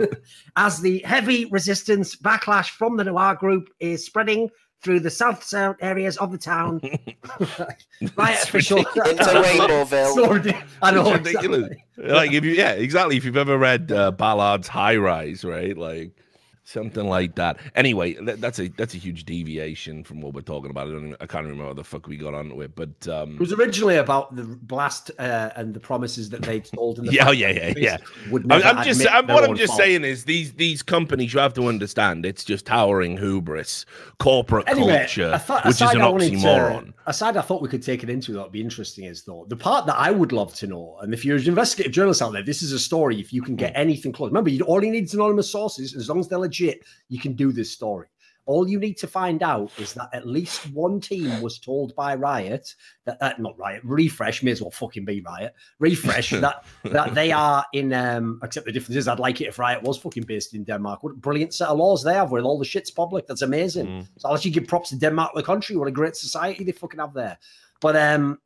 as the heavy resistance backlash from the Noir group is spreading through the south south areas of the town. right official. Into Rainbowville. So, I know. It's ridiculous. exactly. like if you yeah exactly if you've ever read uh, Ballard's High Rise right like something like that anyway that, that's a that's a huge deviation from what we're talking about I, don't even, I can't remember what the fuck we got on with but um It was originally about the blast uh, and the promises that they told in the Yeah, oh, yeah, yeah, yeah. Would I'm, never I'm just I'm, what I'm just fault. saying is these these companies you have to understand it's just towering hubris corporate Anyway, culture which is an I wanted to- oxymoron aside, I thought we could take it into that would be interesting is though the part that I would love to know, and if you're an investigative journalist out there, this is a story. If you can get Hmm. anything close, remember, you all you need is anonymous sources. As long as they're legit, you can do this story. All you need to find out is that at least one team was told by Riot that uh, not Riot, RFRSH may as well fucking be Riot, RFRSH that that they are in. um Except the difference is, I'd like it if Riot was fucking based in Denmark. What a brilliant set of laws they have with all the shit's public. That's amazing. Mm. So I'll actually give props to Denmark, the country. What a great society they fucking have there. But um,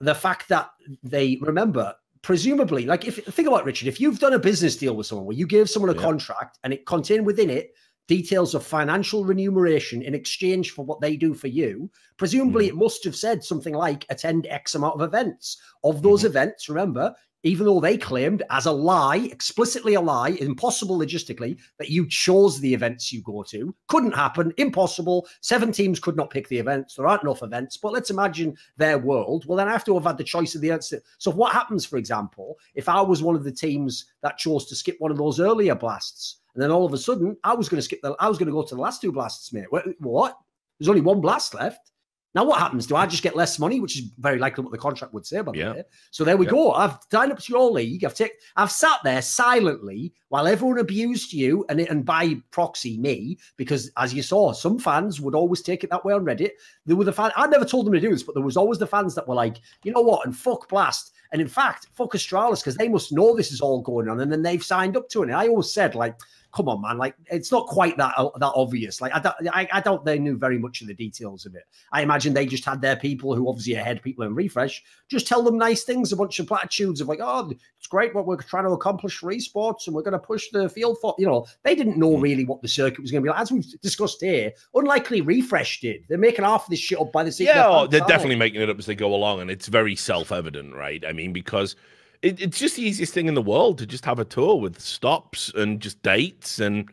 the fact that they remember, presumably, like if think about it, Richard, if you've done a business deal with someone where you gave someone a Yeah. contract and it contained within it details of financial remuneration in exchange for what they do for you, presumably mm-hmm. it must have said something like attend X amount of events. Of those mm-hmm. events, remember, even though they claimed as a lie, explicitly a lie, impossible logistically, that you chose the events you go to. Couldn't happen, impossible. Seven teams could not pick the events. There aren't enough events. But let's imagine their world. Well, then I have to have had the choice of the events. So what happens, for example, if I was one of the teams that chose to skip one of those earlier blasts, and then all of a sudden I was going to skip the, I was going to go to the last two blasts, mate. What? what? There's only one blast left. Now what happens? Do I just get less money, which is very likely what the contract would say, by Yeah. So there we Yeah. go. I've signed up to your league. I've taken. I've sat there silently while everyone abused you and and by proxy me because, as you saw, some fans would always take it that way on Reddit. There were the fans. I never told them to do this, but there was always the fans that were like, you know what, and fuck Blast, and in fact, fuck Astralis because they must know this is all going on, and then they've signed up to it. And I always said like. Come on, man! Like it's not quite that uh, that obvious. Like I don't, I, I doubt they knew very much of the details of it. I imagine they just had their people who obviously are head people in RFRSH just tell them nice things, a bunch of platitudes of like, oh, it's great what we're trying to accomplish for esports and we're going to push the field for, you know, they didn't know hmm. really what the circuit was going to be like. As we've discussed here, unlikely RFRSH did. They're making half of this shit up by the seat. Yeah, oh, they're definitely making it up as they go along, and it's very self-evident, right? I mean, because it, it's just the easiest thing in the world to just have a tour with stops and just dates, and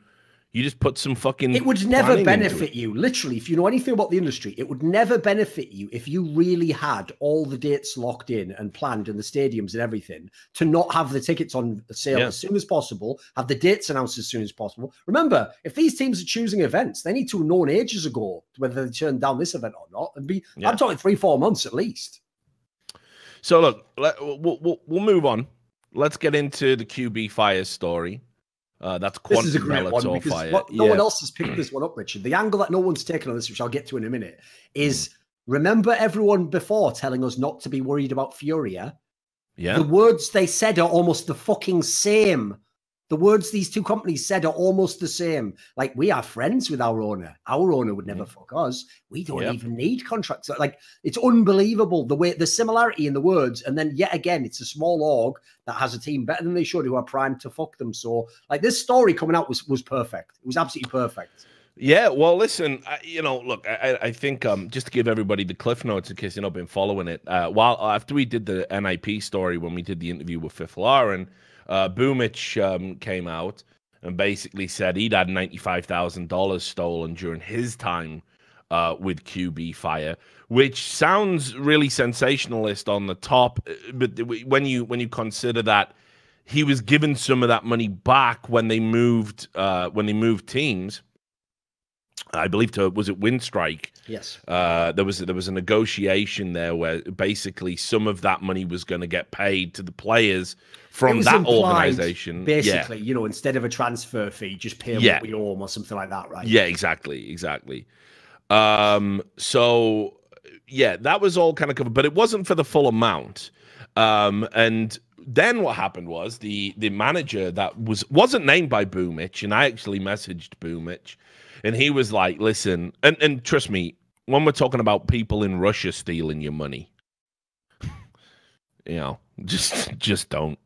you just put some fucking. It would never benefit you, literally, if you know anything about the industry, it would never benefit you if you really had all the dates locked in and planned and the stadiums and everything to not have the tickets on sale Yeah. as soon as possible, have the dates announced as soon as possible. Remember, if these teams are choosing events, they need to have known ages ago whether they turn down this event or not. And be, Yeah. I'm talking three, four months at least. So look, let, we'll, we'll we'll move on. Let's get into the QB Fire story. Uh, that's This Quantum is a great one because Fire. what, no Yeah. one else has picked this one up, Richard. The angle that no one's taken on this, which I'll get to in a minute, is remember everyone before telling us not to be worried about Furia? Yeah, The words they said are almost the fucking same. The words these two companies said are almost the same. Like we are friends with our owner. Our owner would never fuck us. We don't Yep. even need contracts. Like it's unbelievable the way the similarity in the words. And then yet again, it's a small org that has a team better than they should who are primed to fuck them. So like this story coming out was was perfect. It was absolutely perfect. Yeah, well, listen, I, you know, look, I, I- think um, just to give everybody the cliff notes in case you've not been following it, uh, while after we did the NIP story when we did the interview with Fifflaren, uh, Boombl4 um, came out and basically said he'd had ninety five thousand dollars stolen during his time uh, with QB Fire, which sounds really sensationalist on the top, uh, but when you when you consider that he was given some of that money back when they moved uh, when they moved teams. I believe to was it Winstrike. Yes. Uh, there was there was a negotiation there where basically some of that money was going to get paid to the players from that implied, organization. Basically, you know, instead of a transfer fee, just pay Yeah. what we owe 'em or something like that, right? Yeah, exactly, exactly. Um, so yeah, that was all kind of covered, but it wasn't for the full amount. Um, and then what happened was the the manager that was wasn't named by Boombl4, and I actually messaged Boombl4, and he was like, "Listen," and and trust me, when we're talking about people in Russia stealing your money, you know, just just don't.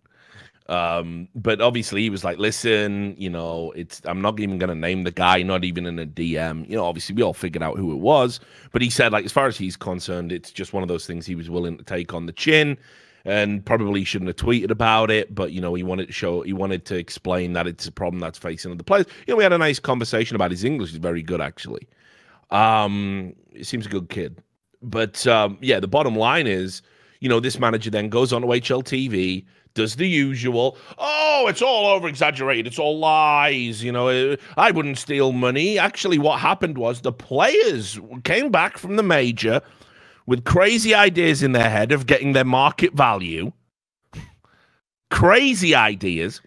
Um, but obviously he was like, listen, you know, it's I'm not even gonna name the guy, not even in a DM. You know, obviously we all figured out who it was, but he said, like, as far as he's concerned, it's just one of those things he was willing to take on the chin and probably shouldn't have tweeted about it, but you know, he wanted to show he wanted to explain that it's a problem that's facing other players. You know, we had a nice conversation about his English is very good actually. Um, he seems a good kid. But um, yeah, the bottom line is, you know, this manager then goes on to HLTV, does the usual. Oh, it's all over exaggerated. It's all lies. You know, I wouldn't steal money. Actually, what happened was the players came back from the major with crazy ideas in their head of getting their market value. crazy ideas.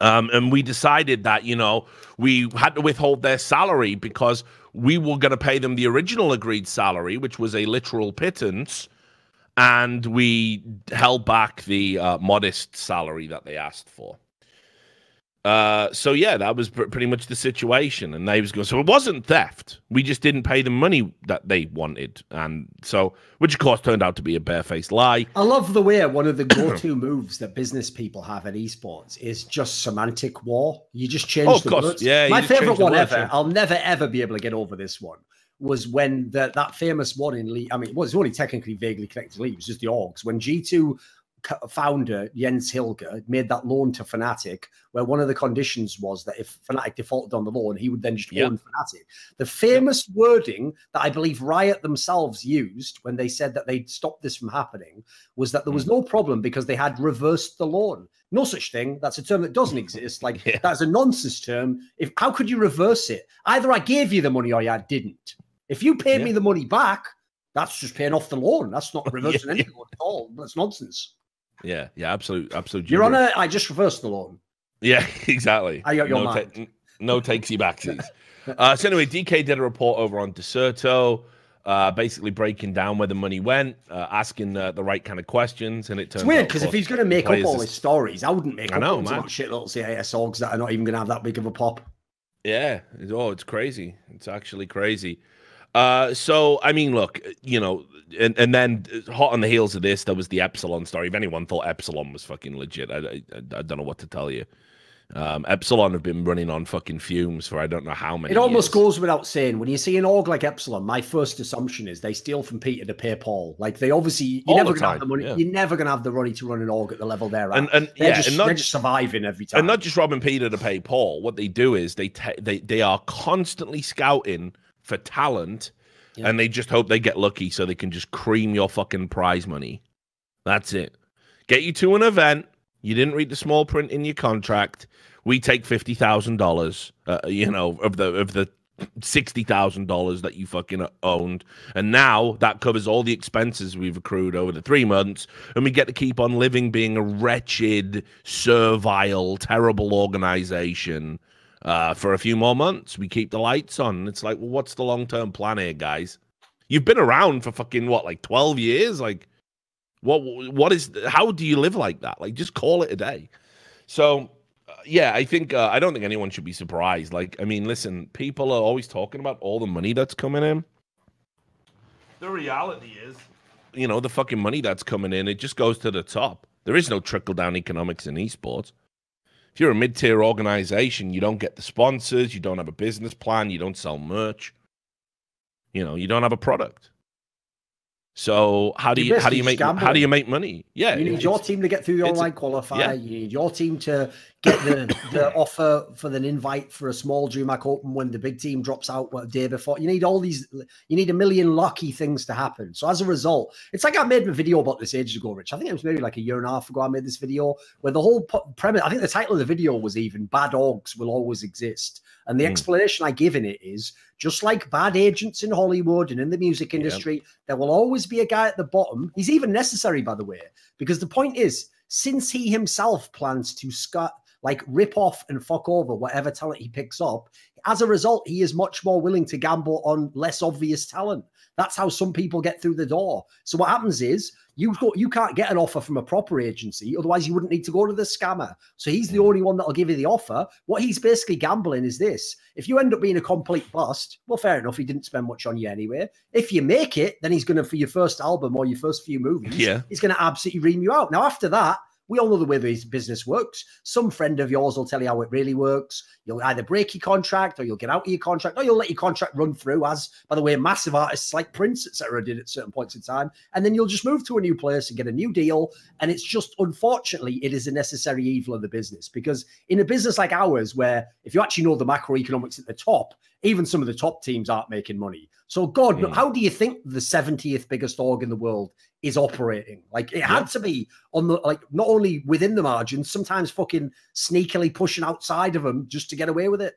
Um, and we decided that, you know, we had to withhold their salary because we were going to pay them the original agreed salary, which was a literal pittance, and we held back the uh, modest salary that they asked for. Uh, so yeah, that was pr- pretty much the situation, and they was going. So it wasn't theft. We just didn't pay the money that they wanted, and so which of course turned out to be a barefaced lie. I love the way one of the go-to moves that business people have at esports is just semantic war. You just change Oh, of the course. words. Yeah, my favorite one ever. I'll never ever be able to get over this one. Was when the, that famous one in League. I mean, it was only technically vaguely connected to League. It was just the orgs when G two founder Jens Hilger made that loan to Fnatic, where one of the conditions was that if Fnatic defaulted on the loan, he would then just Yep. own Fnatic. The famous wording that I believe Riot themselves used when they said that they'd stop this from happening was that there Hmm. was no problem because they had reversed the loan. No such thing. That's a term that doesn't exist. Like Yeah. that's a nonsense term. If how could you reverse it? Either I gave you the money or I didn't. If you paid Yeah. me the money back, that's just paying off the loan. That's not reversing Yeah. any loan at all. That's nonsense. Yeah, yeah, absolute, absolute. Your. Honor, I just reversed the loan. Yeah, exactly. I got your no, mind. ta- no takesy backsies. uh, so anyway, DK did a report over on Dexerto, uh, basically breaking down where the money went, uh, asking uh, the right kind of questions, and it turns It's weird because if he's going to make up all is- his stories, I wouldn't make I know, ones man. shit little CIS orgs that are not even going to have that big of a pop. Yeah. it's- Oh, it's crazy. It's actually crazy. Uh, so I mean, look, you know, and and then uh, hot on the heels of this, there was the Epsilon story. If anyone thought Epsilon was fucking legit, I, I, I don't know what to tell you. Um, Epsilon have been running on fucking fumes for I don't know how many. It almost years. goes without saying when you see an org like Epsilon, my first assumption is they steal from Peter to pay Paul. Like they obviously you're All never going to have the time, money. yeah. You're never going to have the money to run an org at the level they're at. And and they're yeah, just, and not they're just surviving every time. and not just robbing Peter to pay Paul. What they do is they ta- they they are constantly scouting for talent, Yeah. and they just hope they get lucky so they can just cream your fucking prize money. That's it. Get you to an event. You didn't read the small print in your contract. We take fifty thousand uh, dollars. You know of the of the sixty thousand dollars that you fucking owned, and now that covers all the expenses we've accrued over the three months, and we get to keep on living being a wretched, servile, terrible organization uh, for a few more months. We keep the lights on. It's like, well, what's the long term plan here, guys? You've been around for fucking what, like twelve years? Like, what? What is? How do you live like that? Like, just call it a day. So uh, yeah, I think uh, I don't think anyone should be surprised. Like, I mean, listen, people are always talking about all the money that's coming in. The reality is, you know, the fucking money that's coming in, it just goes to the top. There is no trickle down economics in esports. If you're a mid tier organization, you don't get the sponsors, you don't have a business plan, you don't sell merch, you know, you don't have a product. So how do you how do you make how do you make money? Yeah, you need your team to get through the online qualifier. yeah. You need your team to get the, the offer for an invite for a small DreamHack Open when the big team drops out what, a day before. You need all these. You need a million lucky things to happen. So as a result, it's like I made a video about this ages ago, Rich. I think it was maybe like a year and a half ago. I made this video where the whole premise. I think the title of the video was even "Bad Orgs Will Always Exist," and the Hmm. explanation I give in it is just like bad agents in Hollywood and in the music Yeah. industry, there will always be a guy at the bottom. He's even necessary, by the way, because the point is, since he himself plans to scut, like rip off and fuck over whatever talent he picks up, as a result, he is much more willing to gamble on less obvious talent. That's how some people get through the door. So what happens is you go, you can't get an offer from a proper agency, otherwise you wouldn't need to go to the scammer. So he's the mm. only one that'll give you the offer. What he's basically gambling is this: if you end up being a complete bust, well, fair enough, he didn't spend much on you anyway. If you make it, then he's going to for your first album or your first few movies, Yeah. he's going to absolutely ream you out. Now after that. We all know the way this business works. Some friend of yours will tell you how it really works. You'll either break your contract or you'll get out of your contract or you'll let your contract run through, as, by the way, massive artists like Prince, etc., did at certain points in time. And then you'll just move to a new place and get a new deal. And it's just, unfortunately, it is a necessary evil of the business because in a business like ours, where if you actually know the macroeconomics at the top, even some of the top teams aren't making money. So, God, mm. how do you think the 70th biggest org in the world is operating? Like, it had to be on the, like, not only within the margins, sometimes fucking sneakily pushing outside of them just to get away with it.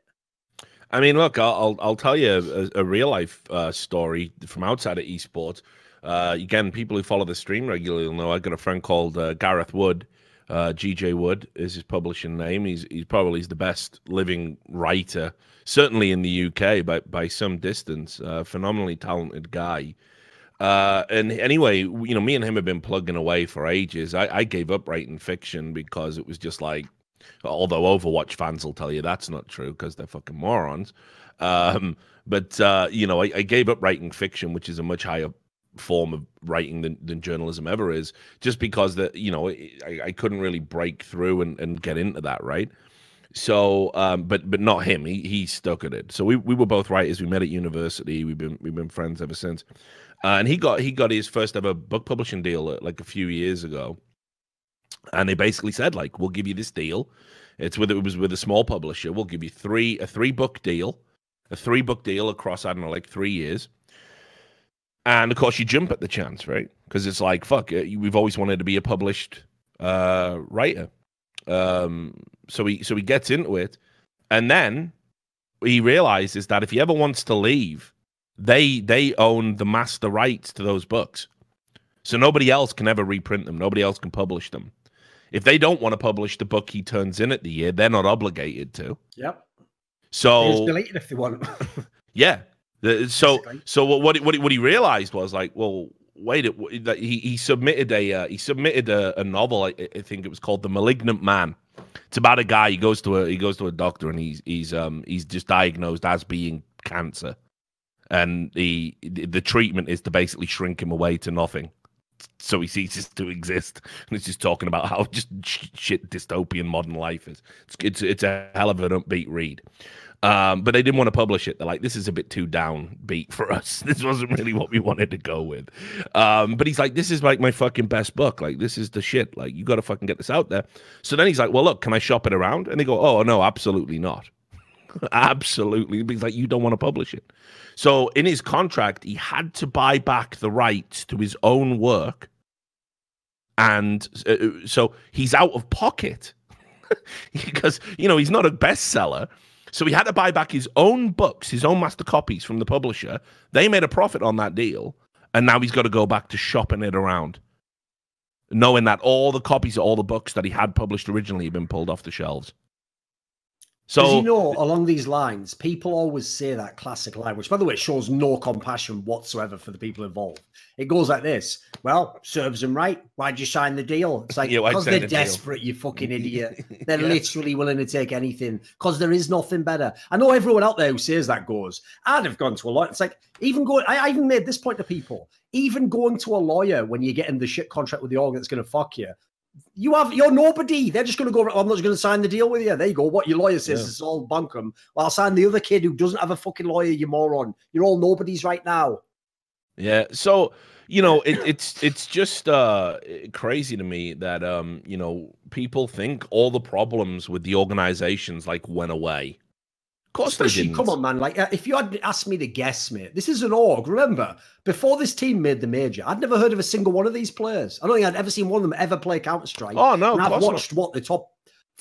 I mean, look, I'll I'll tell you a, a real life uh, story from outside of esports. Uh, again, people who follow the stream regularly will know I've got a friend called uh, Gareth Wood. Uh, GJ Wood is his publishing name. He's he's probably the best living writer certainly in the UK by by some distance. Uh, phenomenally talented guy. Uh, and anyway, you know, me and him have been plugging away for ages. I, I gave up writing fiction because it was just like, although Overwatch fans will tell you that's not true because they're fucking morons. Um, but uh, you know, I, I, gave up writing fiction, which is a much higher form of writing than, than journalism ever is, just because that you know I, I couldn't really break through and, and get into that, right? So, um, but but not him. He he stuck at it. So we, we were both writers. We met at university. We've been we've been friends ever since. Uh, and he got he got his first ever book publishing deal uh, like a few years ago. And they basically said like, we'll give you this deal. It's with it was with a small publisher. We'll give you three a three book deal, a three book deal across I don't know like three years. And of course, you jump at the chance, right? Because it's like, fuck, uh, we've always wanted to be a published uh, writer. Um, so he so he gets into it, and then he realizes that if he ever wants to leave, they they own the master rights to those books, so nobody else can ever reprint them. Nobody else can publish them. If they don't want to publish the book he turns in at the year, they're not obligated to. Yep. So delete it if they want. yeah. So so what what what he, what he realized was like, well, wait, it, he he submitted a uh, he submitted a, a novel. I, I, think it was called The Malignant Man. It's about a guy. He goes to a he goes to a doctor and he's he's um he's just diagnosed as being cancer, and the the treatment is to basically shrink him away to nothing. So he ceases to exist, and it's just talking about how just shit dystopian modern life is. It's it's, it's a hell of an upbeat read. Um, but they didn't want to publish it. They're like, this is a bit too downbeat for us. This wasn't really what we wanted to go with. Um, but he's like, this is like my fucking best book. Like, this is the shit. Like, you got to fucking get this out there. So then he's like, well, look, can I shop it around? And they go, oh, no, absolutely not. absolutely. He's like, you don't want to publish it. So in his contract, he had to buy back the rights to his own work. And uh, uh so he's out of pocket because, you know, he's not a bestseller so he had to buy back his own books, his own master copies from the publisher. They made a profit on that deal, and now he's got to go back to shopping it around, knowing that all the copies of all the books that he had published originally have been pulled off the shelves. So you know, along these lines, people always say that classic line, which, by the way, shows no compassion whatsoever for the people involved. It goes like this: "Well, serves them right. Why'd you sign the deal?" It's like because yeah, they're the desperate. Deal. You fucking idiot. They're yeah. literally willing to take anything because there is nothing better. I know everyone out there who says that goes. I'd have gone to a lot. It's like even going. I, I even made this point to people. Even going to a lawyer when you're getting the shit contract with the organ that's going to fuck you you have you're nobody. They're just going to go. I'm not going to sign the deal with you. There you go. What your lawyer says yeah. is all bunkum. Well, I'll sign the other kid who doesn't have a fucking lawyer. You moron. You're all nobodies right now. Yeah. So you know, it, it's it's just uh, crazy to me that um, you know, people think all the problems with the organizations like went away. Of course Especially, Come on, man. Like, uh, if you had asked me to guess, mate, this is an org. Remember, before this team made the major, I'd never heard of a single one of these players. I don't think I'd ever seen one of them ever play Counter Strike. Oh no! And I've watched not. what the top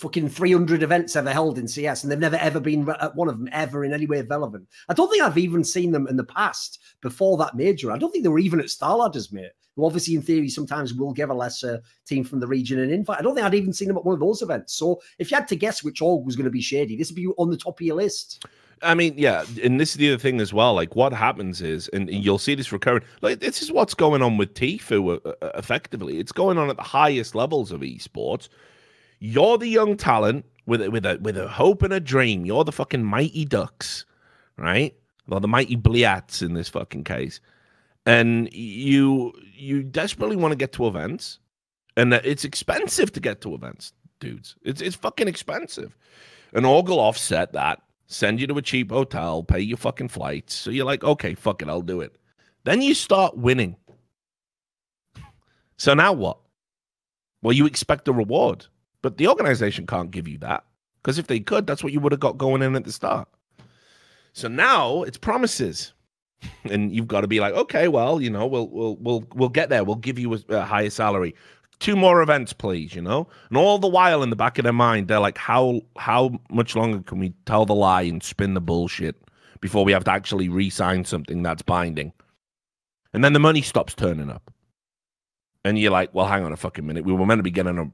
fucking 300 events ever held in CS, and they've never ever been at one of them ever in any way relevant. I don't think I've even seen them in the past before that major. I don't think they were even at Star Ladders, mate who obviously in theory sometimes will give a lesser team from the region an invite. I don't think I'd even seen them at one of those events. So if you had to guess which org was going to be shady, this would be on the top of your list. I mean, yeah, and this is the other thing as well. Like, what happens is, and you'll see this recurring. Like, this is what's going on with Tfue. Uh, uh, effectively, it's going on at the highest levels of esports. You're the young talent with a, with a with a hope and a dream. You're the fucking mighty ducks, right? Well, the mighty Bliats in this fucking case and you you desperately want to get to events and it's expensive to get to events, dudes. It's it's fucking expensive. And Org offset that, send you to a cheap hotel, pay your fucking flights. So you're like, okay, fuck it, I'll do it. Then you start winning. So now what? Well, you expect a reward, but the organization can't give you that because if they could, that's what you would have got going in at the start. So now it's promises, and you've got to be like, okay, well, you know, we'll we'll we'll we'll get there. We'll give you a, a higher salary. Two more events, please. You know, and all the while in the back of their mind, they're like, how how much longer can we tell the lie and spin the bullshit before we have to actually re-sign something that's binding? And then the money stops turning up and you're like, well, hang on a fucking minute. We were meant to be getting a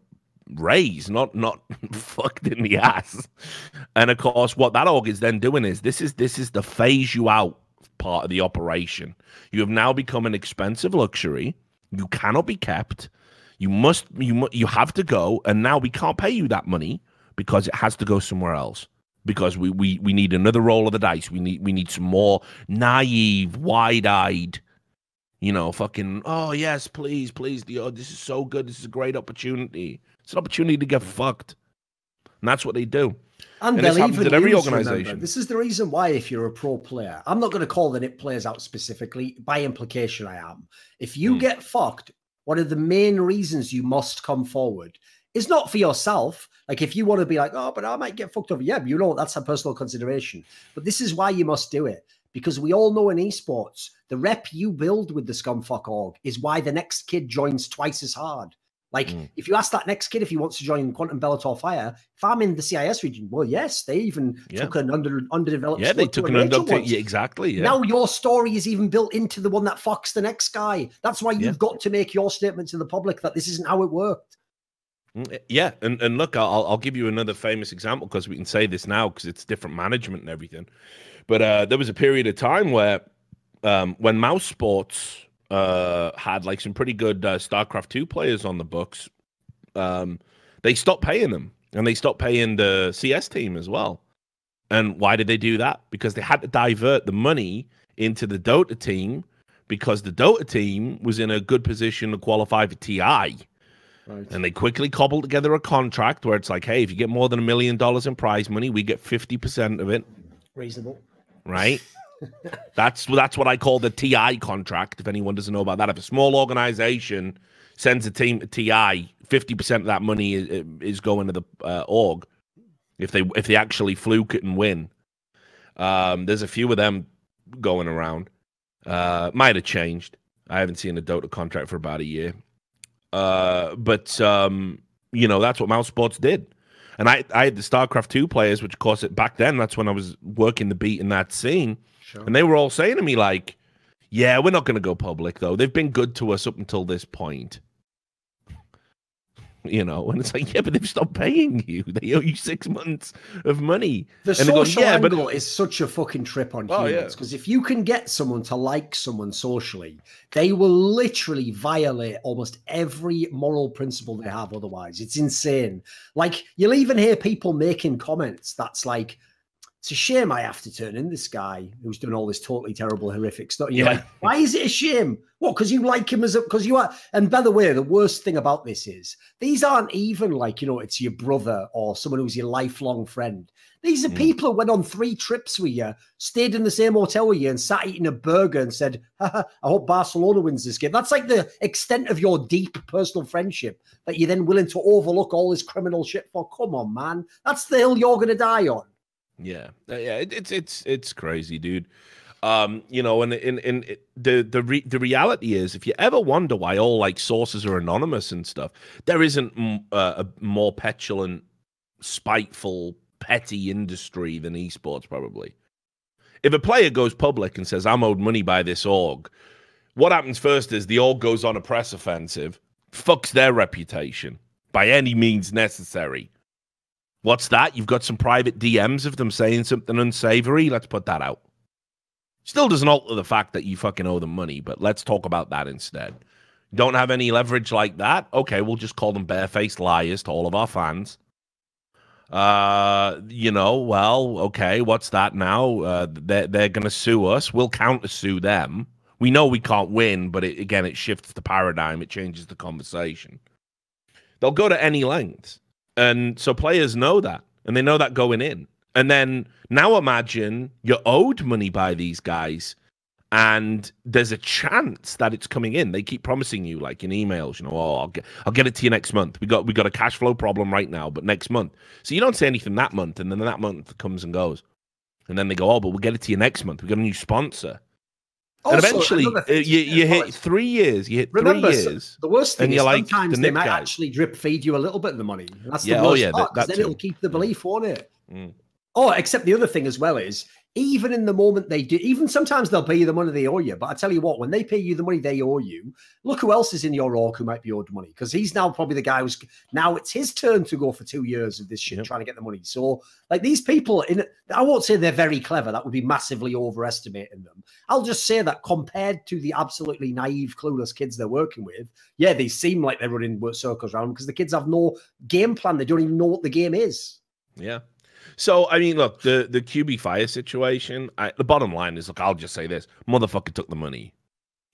raise, not not fucked in the ass. And of course, what that org is then doing is this is this is the phase you out part of the operation. You have now become an expensive luxury. You cannot be kept. You must you you have to go, and now we can't pay you that money because it has to go somewhere else. Because we we we need another roll of the dice. We need we need some more naive, wide eyed you know, fucking, oh yes, please, please, oh, this is so good. This is a great opportunity. It's an opportunity to get fucked, and that's what they do. And, and they'll even every use, organization. Remember, this is the reason why, if you're a pro player, I'm not going to call the NIP players out specifically. By implication, I am. If you mm. get fucked, one of the main reasons you must come forward is not for yourself. Like if you want to be like, oh, but I might get fucked over. Yeah, you know that's a personal consideration. But this is why you must do it because we all know in esports, the rep you build with the scumfuck org is why the next kid joins twice as hard. Like, mm. if you ask that next kid if he wants to join Quantum Bellator Fire, if I'm in the CIS region, well, yes, they even yeah. took an under underdeveloped. Yeah, they took an underdeveloped. Yeah, exactly. Yeah. Now your story is even built into the one that fucks the next guy. That's why you've got to make your statement to the public that this isn't how it worked. Mm, eh, yeah, and and look, I'll I'll give you another famous example because we can say this now because it's different management and everything. But uh, there was a period of time where um, when Mousesports uh, had like some pretty good uh, StarCraft 2 players on the books, um, they stopped paying them and they stopped paying the CS team as well. And why did they do that? Because they had to divert the money into the Dota team because the Dota team was in a good position to qualify for TI. Right. And they quickly cobbled together a contract where it's like, hey, if you get more than a million dollars in prize money, we get 50% of it. Reasonable right? That's that's what I call the TI contract. If anyone doesn't know about that, if a small organization sends a team to TI, fifty percent of that money is, is going to the uh, org. If they if they actually fluke it and win, um, there's a few of them going around. Uh, might have changed. I haven't seen a Dota contract for about a year. Uh, but um, you know that's what Mousesports did. And I, I had the StarCraft 2 players, which of course back then that's when I was working the beat in that scene. Sure. And they were all saying to me, like, yeah, we're not going to go public though. They've been good to us up until this point you know, and it's like, yeah, but they've stopped paying you. They owe you six months of money. The and social yeah, angle but... is such a fucking trip on oh, humans because yeah. if you can get someone to like someone socially, they will literally violate almost every moral principle they have. Otherwise, it's insane. Like you'll even hear people making comments that's like, it's a shame I have to turn in this guy who's doing all this totally terrible, horrific stuff. You're yeah. like, why is it a shame? What? Because you like him as a because you are. And by the way, the worst thing about this is these aren't even like you know it's your brother or someone who's your lifelong friend. These are mm. people who went on three trips with you, stayed in the same hotel with you, and sat eating a burger and said, I hope Barcelona wins this game. That's like the extent of your deep personal friendship that you're then willing to overlook all this criminal shit for. Come on, man. That's the hill you're going to die on. Yeah, uh, yeah, it, it's it's it's crazy, dude. Um, you know, and in in, in the the re, the reality is, if you ever wonder why all like sources are anonymous and stuff, there isn't uh, a more petulant, spiteful, petty industry than esports. Probably, if a player goes public and says I'm owed money by this org, what happens first is the org goes on a press offensive, fucks their reputation by any means necessary What's that? You've got some private DMs of them saying something unsavory. Let's put that out. Still doesn't alter the fact that you fucking owe them money, but let's talk about that instead. Don't have any leverage like that? Okay, we'll just call them barefaced liars to all of our fans. Uh, you know, well, okay, what's that now? Uh, they're they're gonna sue us. We'll counter sue them. We know we can't win, but it, again, it shifts the paradigm. It changes the conversation. they'll go to any lengths. And so players know that, and they know that going in. And then now imagine you're owed money by these guys, and there's a chance that it's coming in. They keep promising you, like in emails, you know, oh, I'll get, I'll get it to you next month. We got, we got a cash flow problem right now, but next month. So you don't say anything that month, and then that month comes and goes, and then they go, oh, but we'll get it to you next month. We got a new sponsor. Also, and eventually, uh, you, you hit three years. You hit Remember, three years. the worst thing is like sometimes the they might guy. actually drip feed you a little bit of the money. That's the Yeah, worst oh, yeah, part, that- then it'll keep the belief, won't it? Mm. Oh, except the other thing as well is even in the moment they do, even sometimes they'll pay you the money they owe you. But I tell you what, when they pay you the money they owe you, look who else is in your org who might be owed money because he's now probably the guy who's now it's his turn to go for two years of this shit Yep. trying to get the money. So, like these people, in I won't say they're very clever. That would be massively overestimating them. I'll just say that compared to the absolutely naive, clueless kids they're working with, yeah, they seem like they're running circles around because the kids have no game plan. They don't even know what the game is. Yeah. So I mean, look, the the QB fire situation. I, the bottom line is, look, I'll just say this: motherfucker took the money.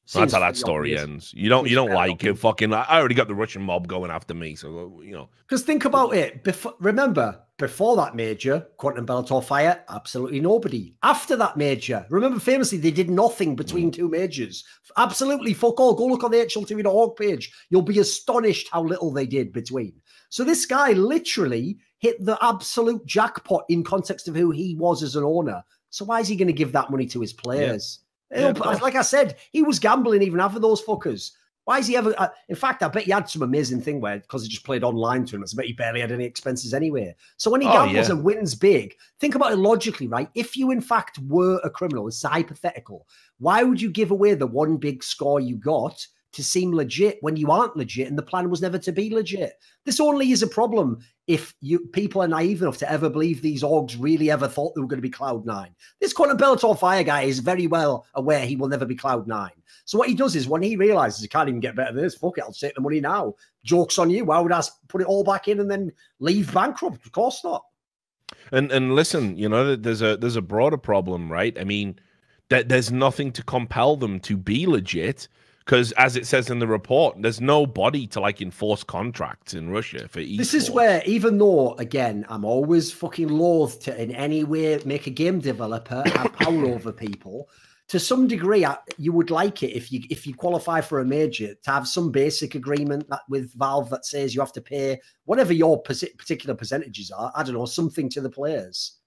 Seems That's how that story obvious. ends. You don't you don't like it. Fucking, I already got the Russian mob going after me. So uh, you know, Because think about it. Before, remember, before that major, Quantum Bellator Fire, absolutely nobody. After that major, remember famously, they did nothing between mm. two majors. Absolutely fuck all. Go look on the HLTV.org page. You'll be astonished how little they did between. So this guy literally hit the absolute jackpot in context of who he was as an owner. So why is he going to give that money to his players? Yeah, course. like I said, he was gambling even after those fuckers. Why is he ever? Uh, in fact, I bet he had some amazing thing where because he just played online tournaments. I bet he barely had any expenses anyway. So when he Oh, gambles yeah. and wins big, think about it logically, right? If you in fact were a criminal, it's hypothetical. Why would you give away the one big score you got to seem legit when you aren't legit and the plan was never to be legit? This only is a problem if you people are naive enough to ever believe these orgs really ever thought they were going to be Cloud Nine. This Quantum Bellator Fire guy is very well aware he will never be Cloud Nine. So what he does is when he realizes he can't even get better than this, fuck it, I'll take the money now. Jokes on you. Why would I put it all back in and then leave bankrupt? Of course not. and and listen, you know, there's a there's a broader problem, right? I mean, that there's nothing to compel them to be legit. Because as it says in the report, there's no body to like enforce contracts in Russia for esports. This is where, even though, again, I'm always fucking loath to in any way make a game developer have power over people. To some degree, I, you would like it if you if you qualify for a major to have some basic agreement that with Valve that says you have to pay whatever your particular percentages are. I don't know something to the players.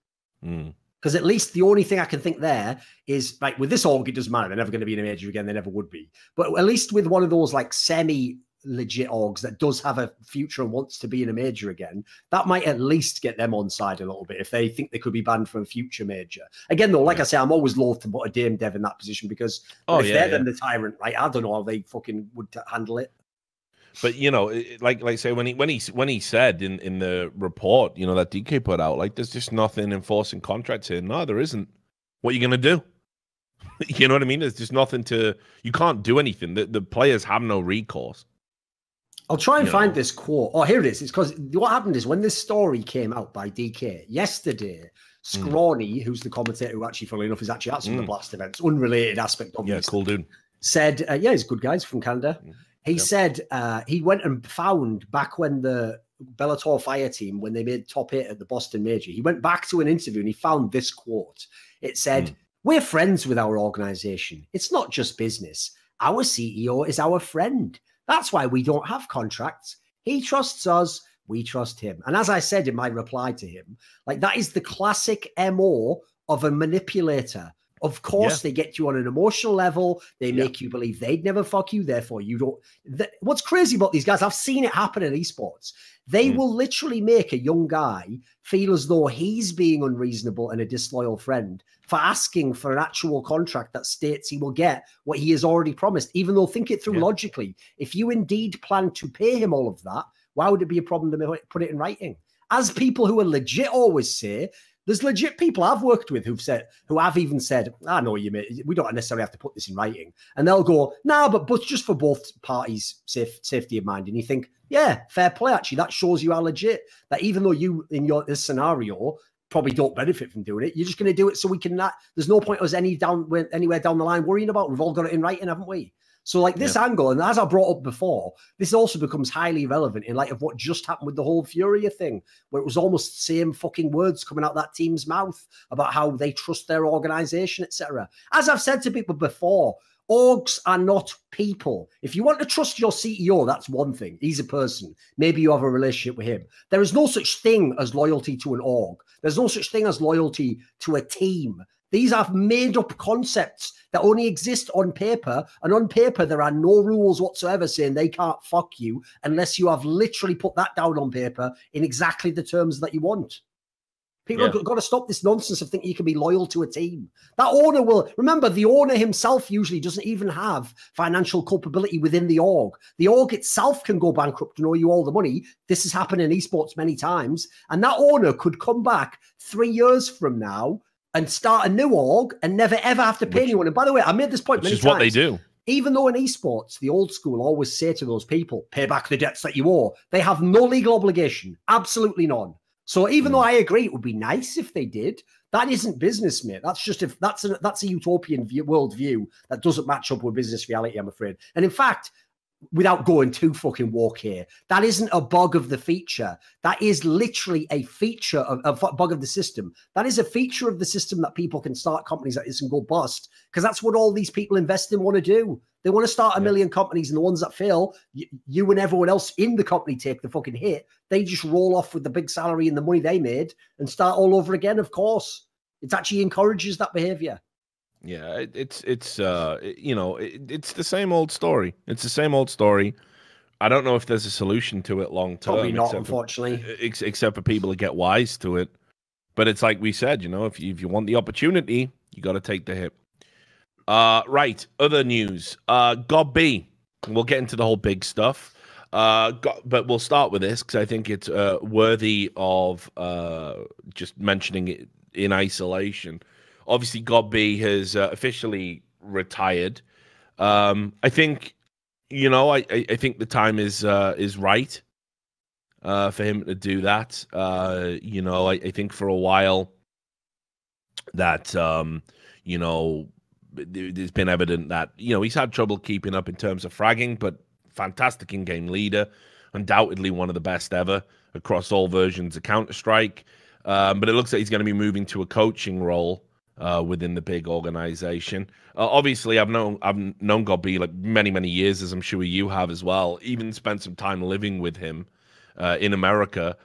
Mm. Because at least the only thing I can think there is like with this org, it doesn't matter. They're never going to be in a major again. They never would be. But at least with one of those like semi legit orgs that does have a future and wants to be in a major again, that might at least get them on side a little bit if they think they could be banned from a future major. Again, though, like I say, I'm always loath to put a game dev in that position because Oh, if yeah, they're yeah. then the tyrant, right? I don't know how they fucking would handle it. But you know, it- like like say when he when he when he said in in the report, you know that DK put out, like there's just nothing enforcing contracts here. No, there isn't. What are you gonna do? you know what I mean? There's just nothing to. You can't do anything. The the players have no recourse. I'll try and You find know. this quote. Oh, here it is. It's because what happened is when this story came out by DK yesterday, Scrawny, who's the commentator who actually, funnily enough, is actually at some of the Mm. Blast events, unrelated aspect of Yeah, cool dude. said, uh, yeah, he's a good guy. He's from Canada. Mm. He Yep. said uh, he went and found back when the Bellator Fire team, when they made top eight at the Boston Major, he went back to an interview and he found this quote. It said, Mm. We're friends with our organization. It's not just business. Our CEO is our friend. That's why we don't have contracts. He trusts us. We trust him. And as I said in my reply to him, like that is the classic MO of a manipulator. Of course, they get you on an emotional level. They Yeah. make you believe they'd never fuck you. Therefore, you don't. th- what's crazy about these guys, I've seen it happen in esports. They Mm. will literally make a young guy feel as though he's being unreasonable and a disloyal friend for asking for an actual contract that states he will get what he has already promised, even though think it through Yeah. logically. If you indeed plan to pay him all of that, why would it be a problem to put it in writing? As people who are legit always say, there's legit people I've worked with who've said, who have even said, I know you, mate, we don't necessarily have to put this in writing. And they'll go, nah, but, but just for both parties' safe, safety of mind. And you think, yeah, fair play, actually. That shows you are legit. That even though you, in your this scenario, probably don't benefit from doing it, you're just going to do it so we can not, there's no point us any down, anywhere down the line worrying about. it. We've all got it in writing, haven't we? So, like this yeah. angle, and as I brought up before, this also becomes highly relevant in light of what just happened with the whole Furia thing, where it was almost the same fucking words coming out that team's mouth about how they trust their organization, etc. As I've said to people before, orgs are not people. If you want to trust your CEO, that's one thing. He's a person. Maybe you have a relationship with him. There is no such thing as loyalty to an org. There's no such thing as loyalty to a team. These are made up concepts that only exist on paper. And on paper, there are no rules whatsoever saying they can't fuck you unless you have literally put that down on paper in exactly the terms that you want. People yeah. have got to stop this nonsense of thinking you can be loyal to a team. That owner will remember the owner himself usually doesn't even have financial culpability within the org. The org itself can go bankrupt and owe you all the money. This has happened in esports many times. And that owner could come back three years from now and start a new org and never ever have to pay which, anyone. And by the way, I made this point which many is times. what they do. Even though in esports, the old school always say to those people, pay back the debts that you owe. They have no legal obligation, absolutely none. So even mm. though I agree it would be nice if they did, that isn't business, mate. That's just if that's a that's a utopian view, world view that doesn't match up with business reality, I'm afraid. And in fact, without going too fucking walk here, that isn't a bug of the feature. That is literally a feature of a bug of the system. That is a feature of the system that people can start companies that isn't go bust because that's what all these people investing want to do. They want to start a million companies, and the ones that fail, you, you, and everyone else in the company take the fucking hit. They just roll off with the big salary and the money they made and start all over again. Of course, it actually encourages that behavior. Yeah, it, it's it's uh you know it, it's the same old story. It's the same old story. I don't know if there's a solution to it long term. Probably not, unfortunately. For, ex- except for people to get wise to it. But it's like we said, you know, if you, if you want the opportunity, you got to take the hit. Uh, right. Other news. Uh, gob b. We'll get into the whole big stuff. Uh, got, but we'll start with this because I think it's uh, worthy of uh, just mentioning it in isolation obviously gob b has uh, officially retired. Um, I think, you know, I, I think the time is uh, is right uh, for him to do that. Uh, you know, I, I think for a while that um, you know there's been evident that you know he's had trouble keeping up in terms of fragging, but fantastic in-game leader, undoubtedly one of the best ever across all versions of Counter Strike. Um, but it looks like he's going to be moving to a coaching role uh, within the big organization. Uh, obviously, I've known I've known gob b like many many years, as I'm sure you have as well. Even spent some time living with him uh, in America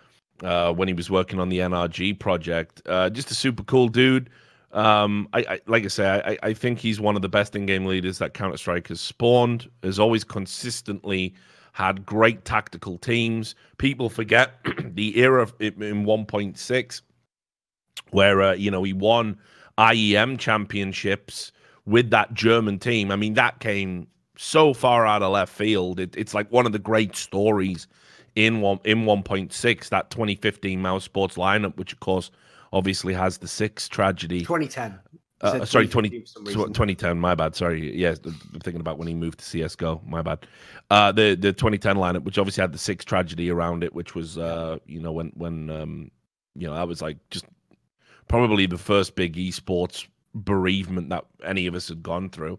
uh, when he was working on the NRG project. Uh, just a super cool dude. Um, I, I, like I say, I, I think he's one of the best in-game leaders that Counter Strike has spawned. Has always consistently had great tactical teams. People forget the era in 1.6 where uh, you know he won IEM championships with that German team. I mean, that came so far out of left field. It, it's like one of the great stories in one in 1.6 that 2015 mousesports lineup, which of course obviously has the cyx tragedy. 2010. Uh, sorry, 20, 2010. My bad. Sorry. Yes, I'm thinking about when he moved to CS:GO. My bad. Uh, the the 2010 lineup, which obviously had the cyx tragedy around it, which was uh, you know when when um, you know that was like just probably the first big esports bereavement that any of us had gone through.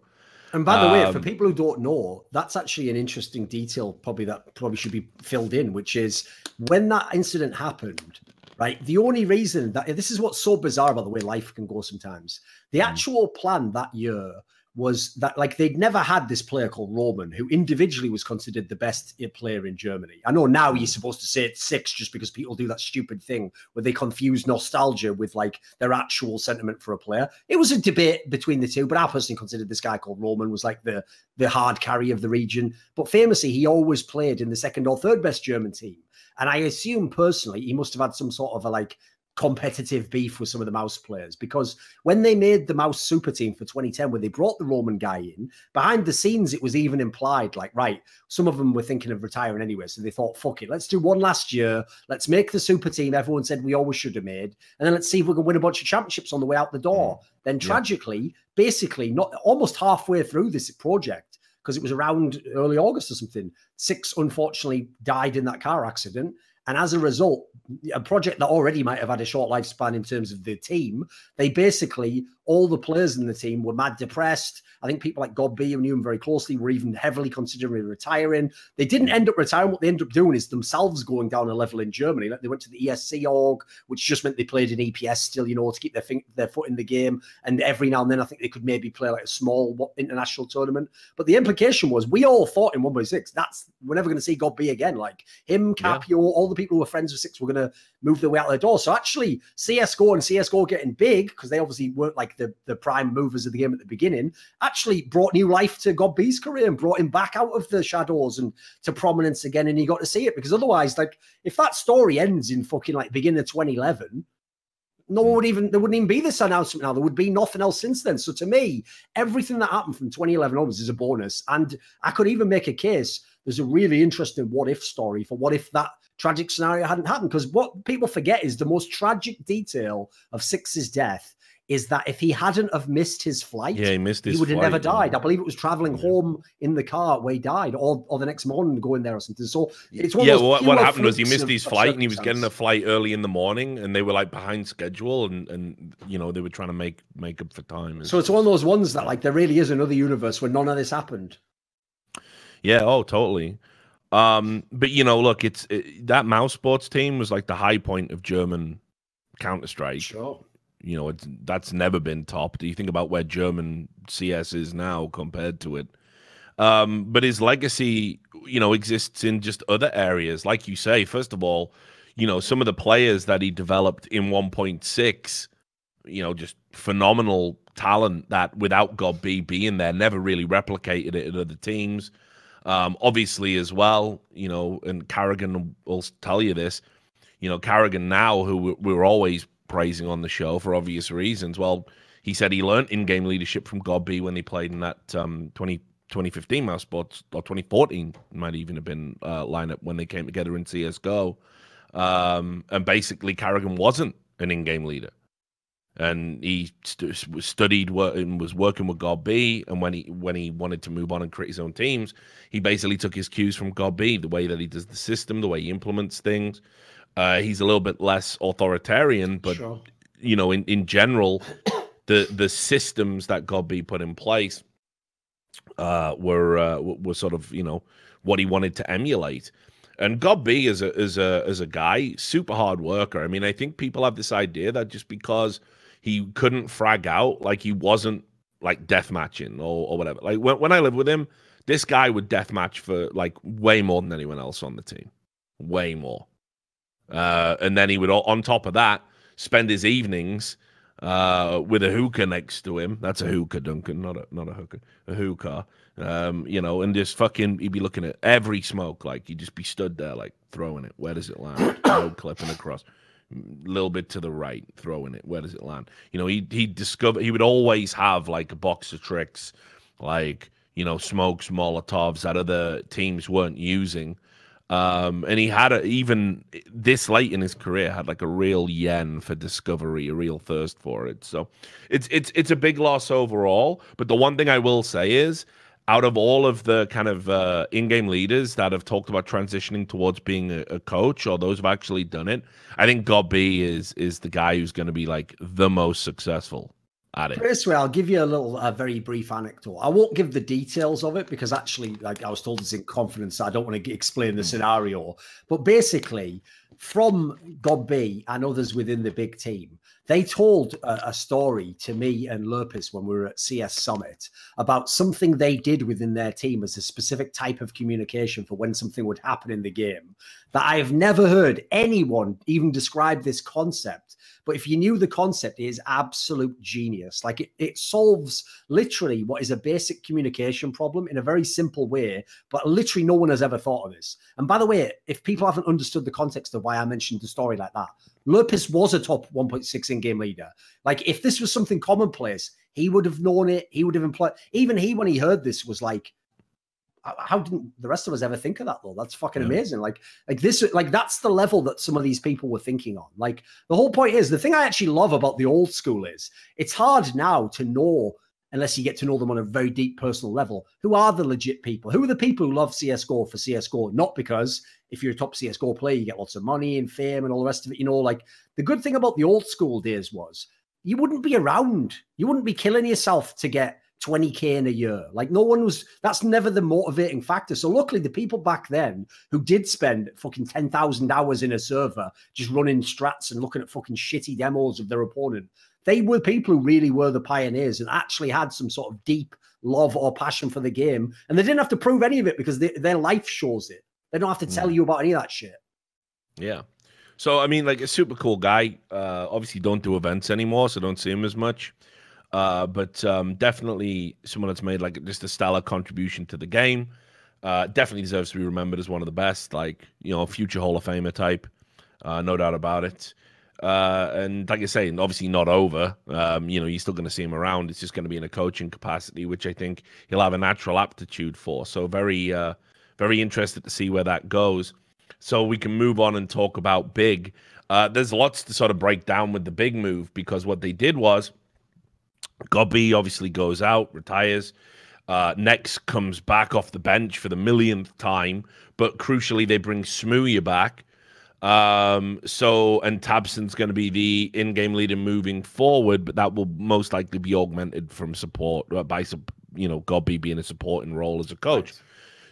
And by the um, way, for um, people who don't know, that's actually an interesting detail, probably that probably should be filled in, which is when that incident happened, right? The only reason that this is what's so bizarre about the way life can go sometimes. The mm. actual plan that year was that like they'd never had this player called Roman, who individually was considered the best player in Germany. I know now you're supposed to say it's cyx just because people do that stupid thing where they confuse nostalgia with like their actual sentiment for a player. It was a debate between the two, but I personally considered this guy called Roman was like the the hard carry of the region. But famously, he always played in the second or third best German team. And I assume personally, he must have had some sort of a like competitive beef with some of the mouse players because when they made the mouse super team for 2010 where they brought the roman guy in behind the scenes it was even implied like right some of them were thinking of retiring anyway so they thought fuck it let's do one last year let's make the super team everyone said we always should have made and then let's see if we can win a bunch of championships on the way out the door mm. then tragically yeah. basically not almost halfway through this project because it was around early august or something cyx unfortunately died in that car accident And as a result, a project that already might have had a short lifespan in terms of the team, they basically all the players in the team were mad depressed. I think people like gob b, who knew him very closely, were even heavily considering retiring. They didn't end up retiring. What they ended up doing is themselves going down a level in Germany. Like they went to the ESC org, which just meant they played in EPS still, you know, to keep their fin- their foot in the game. And every now and then, I think they could maybe play like a small international tournament. But the implication was we all thought in 1.6, that's we're never going to see gob b again. Like him, Capio, yeah. all the people who were friends with cyx were going to move their way out the door. So actually, CSGO and CSGO getting big, because they obviously weren't like the, the prime movers of the game at the beginning, actually brought new life to gob b's career and brought him back out of the shadows and to prominence again. And he got to see it because otherwise, like, if that story ends in fucking like beginning of 2011, no one hmm. would even there wouldn't even be this announcement now. There would be nothing else since then. So to me, everything that happened from 2011 onwards is a bonus. And I could even make a case. There's a really interesting what if story for what if that tragic scenario hadn't happened. Because what people forget is the most tragic detail of cyx's death is that if he hadn't have missed his flight, yeah, he missed his he would have never died. Yeah. I believe it was traveling yeah. home in the car where he died, or, or the next morning going there or something. So it's yeah. What, what happened was he missed his flight and he was getting a flight early in the morning, and they were like behind schedule, and and you know they were trying to make make up for time. So it's one of those ones that like there really is another universe where none of this happened. Yeah. Oh, totally. Um, but you know, look, it's it, that mousesports team was like the high point of German Counter Strike. Sure you know, it's that's never been topped. You think about where German CS is now compared to it. Um, but his legacy, you know, exists in just other areas. Like you say, first of all, you know, some of the players that he developed in 1.6, you know, just phenomenal talent that without gob b being there, never really replicated it at other teams. Um, obviously, as well, you know, and karrigan will tell you this, you know, karrigan now, who we're always praising on the show for obvious reasons. Well, he said he learned in-game leadership from gob b when they played in that um, 20, 2015 mousesports or 2014 might even have been uh, lineup when they came together in CS:GO. Um, and basically, karrigan wasn't an in-game leader, and he st- studied work and was working with gob b. And when he when he wanted to move on and create his own teams, he basically took his cues from gob b, the way that he does the system, the way he implements things. Uh, he's a little bit less authoritarian, but sure. you know, in, in general, the the systems that gob b put in place uh, were uh, were sort of you know what he wanted to emulate. And gob b is a is a as a guy, super hard worker. I mean, I think people have this idea that just because he couldn't frag out, like he wasn't like death matching or, or whatever. Like when, when I lived with him, this guy would death match for like way more than anyone else on the team, way more. Uh, and then he would, on top of that, spend his evenings uh, with a hookah next to him. That's a hookah, Duncan, not a not a hooker, a hookah. Um, you know, and just fucking, he'd be looking at every smoke, like he'd just be stood there, like throwing it. Where does it land? no clipping across. A little bit to the right, throwing it. Where does it land? You know, he he discover he would always have like a box of tricks, like you know, smokes, Molotovs that other teams weren't using um, and he had a, even this late in his career had like a real yen for discovery, a real thirst for it. So it's it's it's a big loss overall. But the one thing I will say is, out of all of the kind of uh, in-game leaders that have talked about transitioning towards being a, a coach, or those who've actually done it, I think gob b is is the guy who's going to be like the most successful at it. Way, I'll give you a little, a very brief anecdote. I won't give the details of it because actually, like I was told this in confidence, I don't want to explain the hmm. scenario. But basically, from gob b and others within the big team, they told a, a, story to me and Lurppis when we were at CS Summit about something they did within their team as a specific type of communication for when something would happen in the game that I have never heard anyone even describe this concept but if you knew the concept, it is absolute genius. Like it, it solves literally what is a basic communication problem in a very simple way, but literally no one has ever thought of this. And by the way, if people haven't understood the context of why I mentioned the story like that, Lurppis was a top 1.6 in game leader. Like if this was something commonplace, he would have known it. He would have employed. Even he, when he heard this, was like, how didn't the rest of us ever think of that though that's fucking yeah. amazing like like this like that's the level that some of these people were thinking on like the whole point is the thing i actually love about the old school is it's hard now to know unless you get to know them on a very deep personal level. Who are the legit people? Who are the people who love CSGO for CSGO? Not because if you're a top CSGO player, you get lots of money and fame and all the rest of it. You know, like the good thing about the old school days was you wouldn't be around. You wouldn't be killing yourself to get 20k in a year. Like no one was that's never the motivating factor. So luckily the people back then who did spend fucking 10,000 hours in a server just running strats and looking at fucking shitty demos of their opponent, they were people who really were the pioneers and actually had some sort of deep love or passion for the game. And they didn't have to prove any of it because they, their life shows it. They don't have to tell mm. you about any of that shit. Yeah. So I mean, like a super cool guy. Uh, obviously, don't do events anymore, so don't see him as much. Uh, but um, definitely someone that's made like just a stellar contribution to the game. Uh, definitely deserves to be remembered as one of the best, like you know, future Hall of Famer type, uh, no doubt about it. Uh, and like I say, obviously not over. Um, you know, you're still going to see him around. It's just going to be in a coaching capacity, which I think he'll have a natural aptitude for. So very, uh, very interested to see where that goes. So we can move on and talk about big. Uh, there's lots to sort of break down with the big move because what they did was gob b obviously goes out, retires. Uh, Nex comes back off the bench for the millionth time, but crucially, they bring Smooya back. Um, so, and tabseN's going to be the in game leader moving forward, but that will most likely be augmented from support uh, by, you know, gob b being a supporting role as a coach.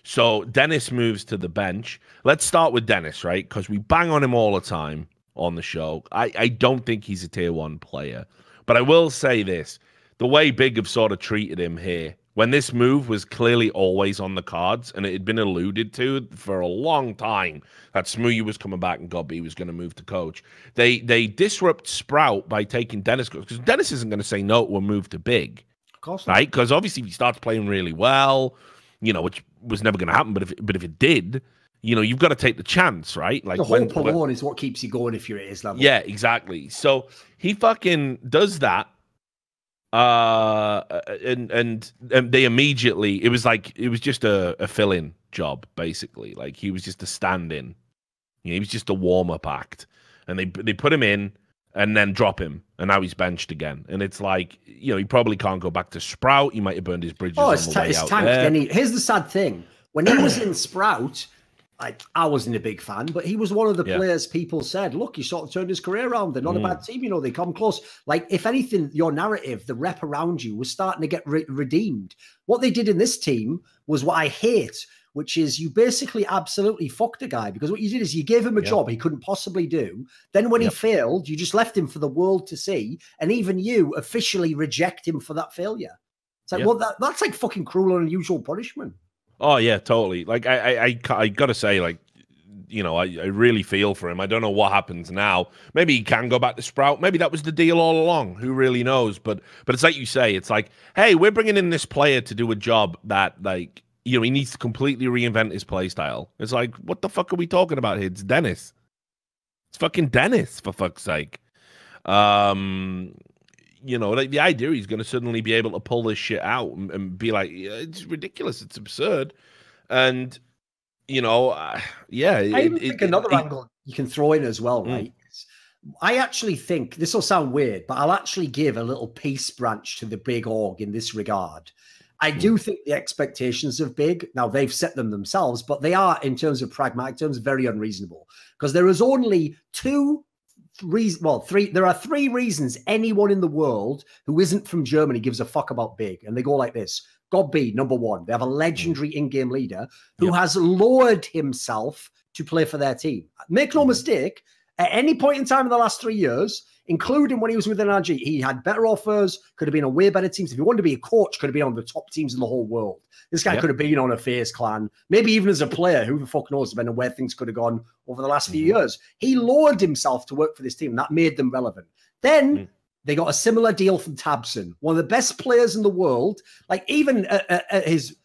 So, Dennis moves to the bench. Let's start with Dennis, right? Because we bang on him all the time on the show. I, I don't think he's a tier one player, but I will say this the way Big have sort of treated him here, when this move was clearly always on the cards and it had been alluded to for a long time that Smoothie was coming back and gob b was going to move to coach, they they disrupt Sprout by taking Dennis because Dennis isn't going to say no to a move to Big. Of course, not. right? Because obviously, if he starts playing really well, you know, which was never going to happen, but if but if it did, you know, you've got to take the chance, right? Like the hope when, alone is what keeps you going if you're at his level. Yeah, exactly. So he fucking does that uh and, and and they immediately it was like it was just a, a fill-in job basically. Like he was just a stand-in. You know, he was just a warm-up act. And they they put him in and then drop him and now he's benched again. And it's like you know he probably can't go back to sprout. He might have burned his bridges oh it's, t- it's tanked he, here's the sad thing. When he was in sprout I, I wasn't a big fan, but he was one of the yeah. players people said, look, he sort of turned his career around. They're not mm. a bad team, you know, they come close. Like, if anything, your narrative, the rep around you was starting to get re- redeemed. What they did in this team was what I hate, which is you basically absolutely fucked a guy because what you did is you gave him a yeah. job he couldn't possibly do. Then when yep. he failed, you just left him for the world to see. And even you officially reject him for that failure. It's like, yep. well, that, that's like fucking cruel and unusual punishment. Oh yeah, totally. Like I, I, I, I gotta say, like, you know, I, I really feel for him. I don't know what happens now. Maybe he can go back to Sprout. Maybe that was the deal all along. Who really knows? But, but it's like you say. It's like, hey, we're bringing in this player to do a job that, like, you know, he needs to completely reinvent his play style. It's like, what the fuck are we talking about here? It's Dennis. It's fucking Dennis, for fuck's sake. Um, you know, like the idea he's going to suddenly be able to pull this shit out and, and be like, yeah, it's ridiculous, it's absurd, and you know, uh, yeah. I even it, think it, another it, angle you can throw in as well, mm. right? I actually think this will sound weird, but I'll actually give a little peace branch to the big org in this regard. I do mm. think the expectations of big now they've set them themselves, but they are in terms of pragmatic terms very unreasonable because there is only two reason well three there are three reasons anyone in the world who isn't from germany gives a fuck about big and they go like this gob b number one they have a mm. legendary in-game leader who yep. has lowered himself to play for their team make no mm. mistake at any point in time in the last three years including when he was with NRG. He had better offers, could have been on way better teams. If he wanted to be a coach, could have been on the top teams in the whole world. This guy yep. could have been on a FaZe clan, maybe even as a player. Who the fuck knows, depending on where things could have gone over the last few mm-hmm. years. He lowered himself to work for this team. That made them relevant. Then mm. they got a similar deal from tabseN, one of the best players in the world. Like even at, at, at his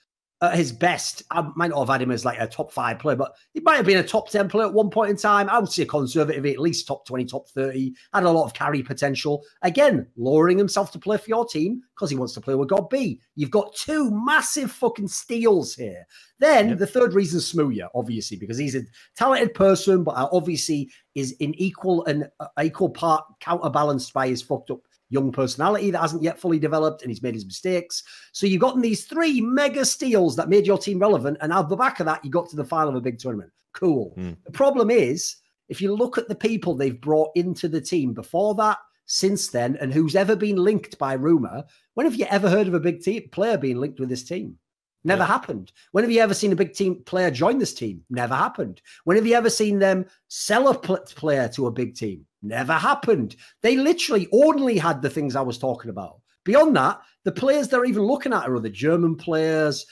at his best, I might not have had him as like a top five player, but he might have been a top 10 player at one point in time. I would say a conservative, at least top 20, top 30, had a lot of carry potential. Again, lowering himself to play for your team because he wants to play with gob b. You've got two massive fucking steals here. Then yep. the third reason is Smooya, obviously, because he's a talented person, but obviously is in equal and uh, equal part counterbalanced by his fucked up young personality that hasn't yet fully developed, and he's made his mistakes. So you've gotten these three mega steals that made your team relevant, and out the back of that, you got to the final of a big tournament. Cool. Mm. The problem is, if you look at the people they've brought into the team before that, since then, and who's ever been linked by rumor, when have you ever heard of a big team player being linked with this team? Never Yeah. happened. When have you ever seen a big team player join this team? Never happened. When have you ever seen them sell a pl- player to a big team? Never happened. They literally only had the things I was talking about. Beyond that, the players they're even looking at are the German players.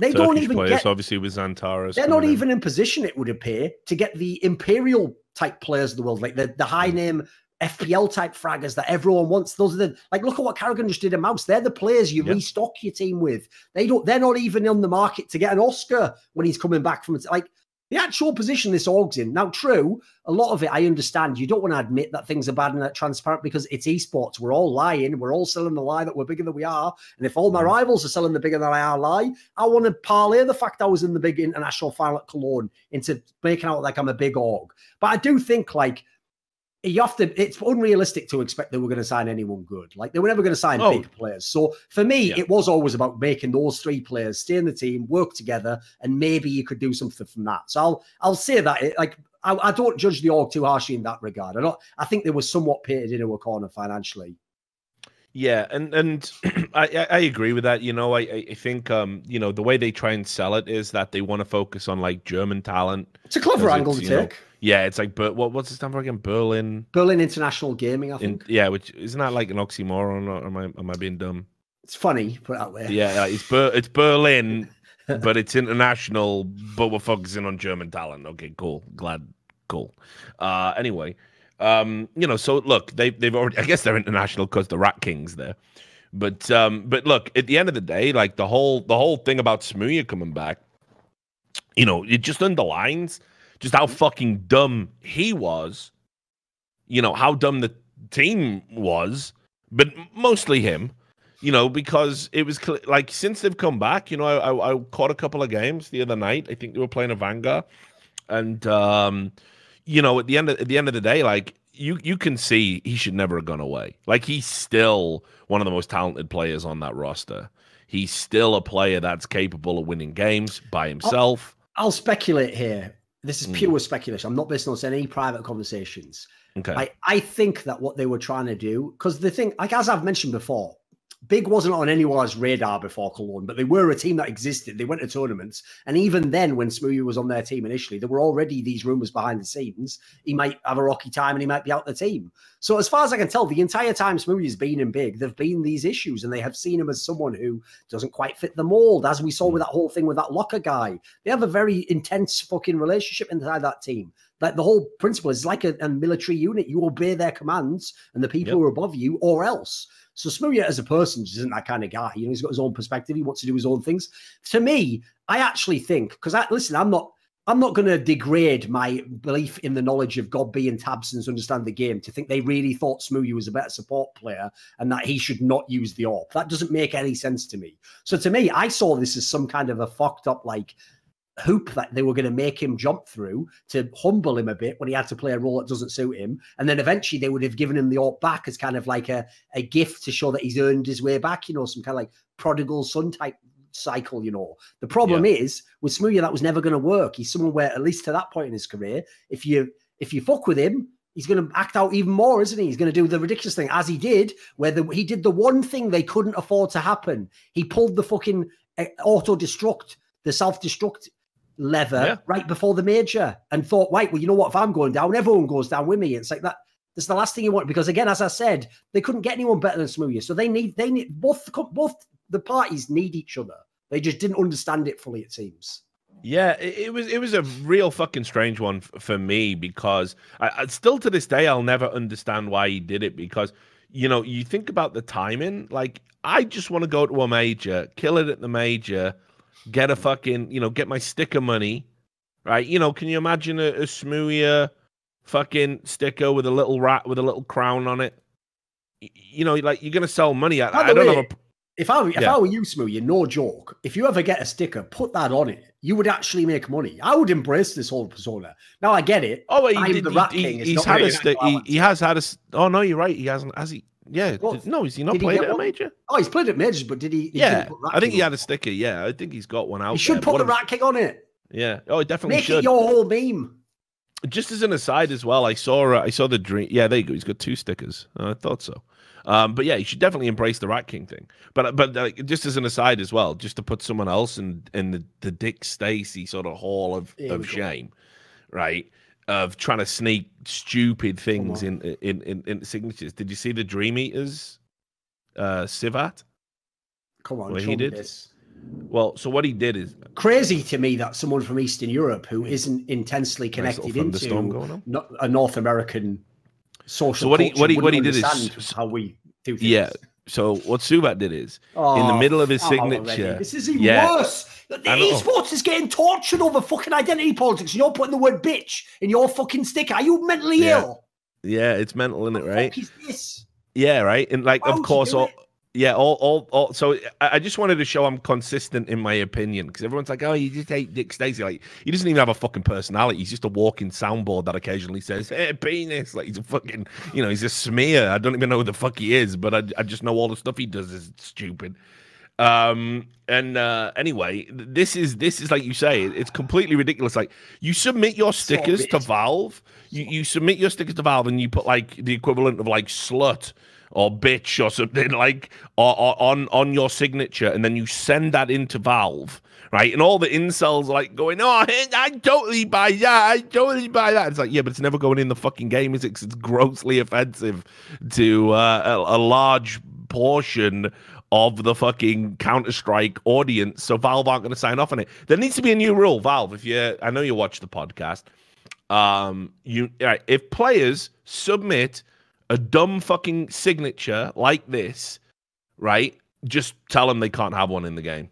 They don't even players, get. obviously, with XANTARES. They're not in. even in position, it would appear, to get the imperial type players of the world, like the, the high Mm. name FPL type fraggers that everyone wants. Those are the like look at what karrigan just did in Mouse. They're the players you Yeah. restock your team with. They don't they're not even on the market to get an oskar when he's coming back from. Like the actual position this org's in. Now, true, a lot of it I understand. You don't want to admit that things are bad and that transparent because it's esports. We're all lying. We're all selling the lie that we're bigger than we are. And if all my Mm. rivals are selling the bigger than I are lie, I want to parlay the fact I was in the big international final at Cologne into making out like I'm a big org. But I do think like you have to it's unrealistic to expect they were going to sign anyone good. Like they were never going to sign Oh. big players. So for me, Yeah. it was always about making those three players stay in the team, work together, and maybe you could do something from that. So I'll I'll say that it, like I, I don't judge the org too harshly in that regard. I don't I think they were somewhat painted into a corner financially. Yeah, and and I I agree with that. You know, I I think um you know the way they try and sell it is that they want to focus on like German talent. It's a clever angle to take. Yeah, it's like but what what's the stand for again? Berlin. Berlin International Gaming, I In, think. yeah, which isn't that like an oxymoron? Or am I am I being dumb? it's funny, put it that way. Yeah, like, it's Ber- it's Berlin, but it's international. But we're focusing on German talent. Okay, cool. Glad. Cool. Uh, anyway, um, you know, so look, they they've already. I guess they're international because the Rat King's there. But um, but look, at the end of the day, like the whole the whole thing about Smooya coming back, you know, it just underlines just how fucking dumb he was. You know how dumb the team was, but mostly him you know, because it was like since they've come back, you know, I, I, caught a couple of games the other night. I think they were playing a Vanguard, and um, you know, at the end of, at the end of the day, like you you can see he should never have gone away. Like he's still one of the most talented players on that roster. He's still a player that's capable of winning games by himself. I'll speculate here. This is Mm. pure speculation. I'm not based on any private conversations. Okay, I, I think that what they were trying to do, because the thing, like as I've mentioned before, Big wasn't on anyone's radar before Cologne, but they were a team that existed. They went to tournaments. And even then, when Smoothie was on their team initially, there were already these rumors behind the scenes. He might have a rocky time and he might be out of the team. So, as far as I can tell, the entire time Smoothie's been in big, there have been these issues, and they have seen him as someone who doesn't quite fit the mold, as we saw hmm. with that whole thing with that locker guy. They have a very intense fucking relationship inside that team. Like the whole principle is like a, a military unit. You obey their commands and the people Yep. who are above you, or else. So Smoothie as a person just isn't that kind of guy. You know, he's got his own perspective. He wants to do his own things. To me, I actually think because I listen, I'm not. I'm not going to degrade my belief in the knowledge of gob b and tabseN's understand the game to think they really thought Smoothie was a better support player and that he should not use the AWP. That doesn't make any sense to me. So to me, I saw this as some kind of a fucked up like hoop that they were going to make him jump through to humble him a bit when he had to play a role that doesn't suit him. And then eventually they would have given him the AWP back as kind of like a, a gift to show that he's earned his way back, you know, some kind of like prodigal son type cycle, you know. The problem is with Smoothie, that was never going to work. He's someone where, at least to that point in his career, if you if you fuck with him, he's going to act out even more, isn't he? He's going to do the ridiculous thing as he did, where the, he did the one thing they couldn't afford to happen. He pulled the fucking uh, auto destruct, the self destruct lever Yeah. right before the major, and thought, right, well, you know what? If I'm going down, everyone goes down with me. It's like that. That's the last thing you want because, again, as I said, they couldn't get anyone better than Smoothie. So they need they need both the both the parties need each other. They just didn't understand it fully. It seems. Yeah, it, was it was a real fucking strange one for me because I, I still to this day I'll never understand why he did it because you know you think about the timing like I just want to go to a major, kill it at the major, get a fucking you know get my sticker money, right? You know, can you imagine a, a fucking sticker with a little rat with a little crown on it? Y- You know, like you're gonna sell money. I, By I the don't way, have a If I if Yeah. I were you, Smoothie, no joke. If you ever get a sticker, put that on it. You would actually make money. I would embrace this whole persona. Now I get it. Oh, he, I'm did, the he, Rat he- King, it's he's not had really a he, he has had a. s- Oh no, you're right. He hasn't. Has he? Yeah, did- no, is he not he played get at a one? major? Oh, he's played at majors, but did he? he Yeah, put I think he had a sticker. Yeah, I think he's got one out. You should there. put What the a- rat king on it. Yeah, oh, he definitely Make should. it your whole meme. Just as an aside, as well, I saw uh, I saw the dream. Yeah, there you go. He's got two stickers. Uh, I thought so. Um, but yeah, you should definitely embrace the Rat King thing. But but uh, just as an aside as well, just to put someone else in in the, the Dick Stacy sort of hall of, of shame, right? Of trying to sneak stupid things on. in, in in in signatures. Did you see the Dream Eaters, uh, Sivat? Come on, he did. this. Well, so what he did is Crazy to me that someone from Eastern Europe who isn't intensely Hmm. Nice connected into going on. no- a North American social So what he- what he- what he did is- how we do things. yeah. So what Subat did is Oh, in the oh, middle of his come on already. signature. This is even Yeah. worse. The esports is getting tortured over fucking identity politics. You're putting the word bitch in your fucking sticker. Are you mentally Yeah. ill? Yeah, it's mental, isn't it? Right? fuck is this? Yeah, right. And like, Why of course, all, it? Yeah, all, all, all. So I, I just wanted to show I'm consistent in my opinion because everyone's like, "Oh, you just hate Dick Stacy." Like, he doesn't even have a fucking personality. He's just a walking soundboard that occasionally says, "Hey, penis." Like he's a fucking, you know, he's a smear. I don't even know who the fuck he is, but I, I just know all the stuff he does is stupid. Um, and uh, anyway, this is this is like you say, it's completely ridiculous. Like you submit your stickers to. Valve, you, you submit your stickers to Valve, and you put like the equivalent of like slut or bitch or something like or, or on on your signature, and then you send that into Valve. Right, and all the incels are like going, oh, I I totally buy that, I totally buy that. It's like, yeah, but it's never going in the fucking game, is it? it's grossly offensive to uh, a, a large portion of the fucking Counter Strike audience, so Valve aren't going to sign off on it. There needs to be a new rule, Valve. If you, I know you watch the podcast. Um, you, if players submit a dumb fucking signature like this, right, just tell them they can't have one in the game.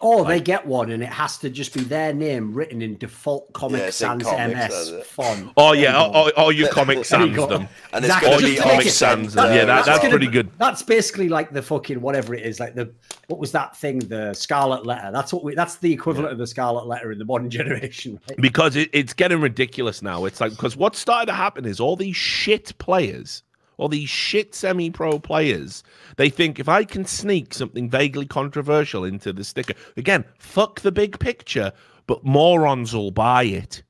Oh, they get one, and it has to just be their name written in default Comic Yeah, Sans Comic MS font. Oh yeah, go. oh, oh, you Comic There you Sans them. And it's Exactly. going to you Comic Comic make it- Sans Sans. them. Yeah, that, That's that's pretty good. That's basically like the fucking whatever it is, like the what was that thing, the Scarlet Letter. That's what we. That's the equivalent of the Scarlet Letter in the modern generation. Right? because it, it's getting ridiculous now. It's like because what started to happen is all these shit players, all these shit semi-pro players, they think if I can sneak something vaguely controversial into the sticker, again, fuck the big picture, but morons will buy it.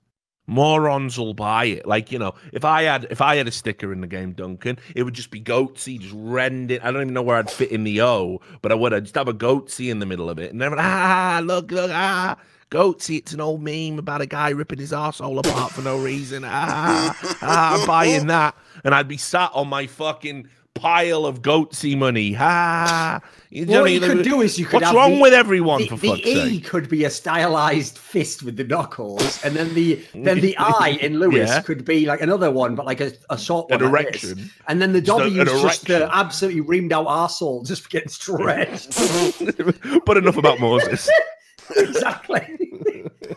Morons will buy it. Like you know, if I had if I had a sticker in the game, Duncan, it would just be goatsy, just rending. I don't even know where I'd fit in the O, but I would. I'd just have a goatsy in the middle of it, and then ah, look, look, ah, goatsy. It's an old meme about a guy ripping his asshole apart for no reason. Ah, ah, I'm buying that, and I'd be sat on my fucking pile of goatsy money. Ah, you know What what you could do is you could What's wrong the- with everyone The, for the E sake? could be a stylized fist with the knuckles, and then the then the I in Lewis Yeah. could be like another one, but like a, a short An one. like this. erection. And then the W an is just the absolutely reamed out arsehole just getting stretched. but enough about Moses. exactly.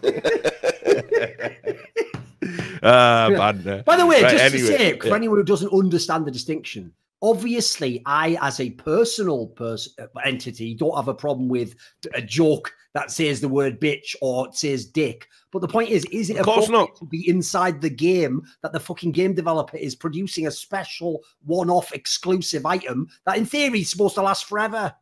Bad. uh, By the way, right, just anyway, to say, for yeah. anyone who doesn't understand the distinction, obviously, I, as a personal person entity, don't have a problem with a joke that says the word bitch or says dick. But the point is, is it Of course not. to be inside the game that the fucking game developer is producing a special one-off exclusive item that, in theory, is supposed to last forever?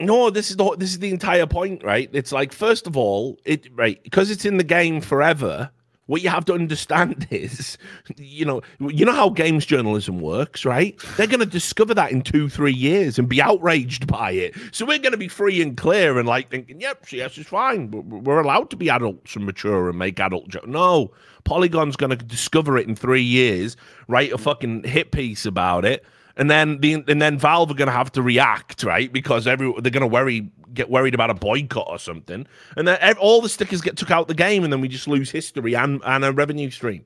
No, this is the this is the entire point, right? It's like first of all, it right because it's in the game forever. What you have to understand is, you know, you know how games journalism works, right? They're going to discover that in two, three years and be outraged by it. So we're going to be free and clear and like thinking, "Yep, CS is fine. We're- allowed to be adults and mature and make adult jokes." No, Polygon's going to discover it in three years, write a fucking hit piece about it, and then the and then Valve are going to have to react, right? Because every they're going to worry get worried about a boycott or something, and then all the stickers get took out the game, and then we just lose history and and a revenue stream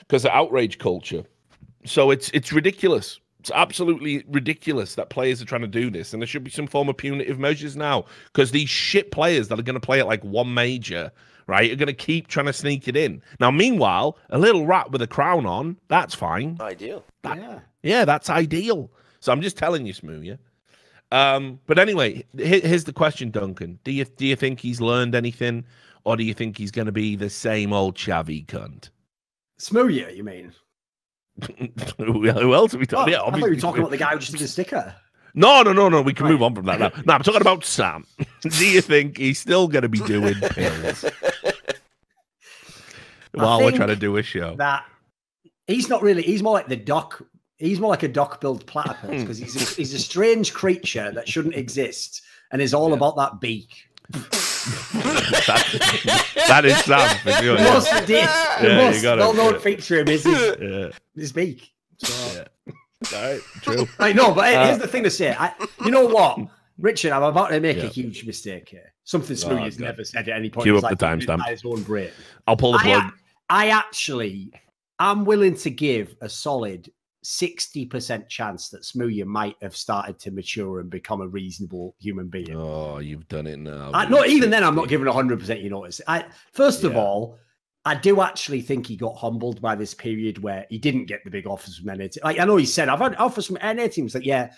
because of outrage culture. So it's it's ridiculous. It's absolutely ridiculous that players are trying to do this, and there should be some form of punitive measures now because these shit players that are going to play at like one major, right, you're going to keep trying to sneak it in. Now, meanwhile, a little rat with a crown on, that's fine. Ideal. yeah. Yeah, that's ideal. So I'm just telling you, Smoo, yeah. Um, but anyway, here's the question, Duncan. Do you do you think he's learned anything, or do you think he's going to be the same old chavvy cunt? Smoothie, you mean? who who else are we Oh, talking? yeah, I thought you were talking about the guy who just did a sticker. No, no, no, no. We can Right. move on from that now. No, I'm talking about Sam. Do you think he's still going to be doing pills while we're trying to do a show? That he's not really. He's more like the doc. He's more like a doc-billed platypus because he's a, he's a strange creature that shouldn't exist and is all Yeah. about that beak. that, that is Sam. For sure, The yeah. most, the, the Yeah, most it. well-known feature of him is his, Yeah, his beak. So, yeah. All right, true. I know, but Uh, here's the thing to say. I, you know what, Richard? I'm about to make Yeah. a huge mistake here. Something Oh, Smoothie's God. never said at any point. Cue up the timestamp. His own brain. I'll pull the plug. I actually, I'm willing to give a solid 60% chance that Smoothie might have started to mature and become a reasonable human being. Oh, you've done it now. I, no, even then, I'm not giving 100%, you notice. I, first of all, I do actually think he got humbled by this period where he didn't get the big offers from NA. Like, I know he said, I've had offers from NA teams. Like, yeah.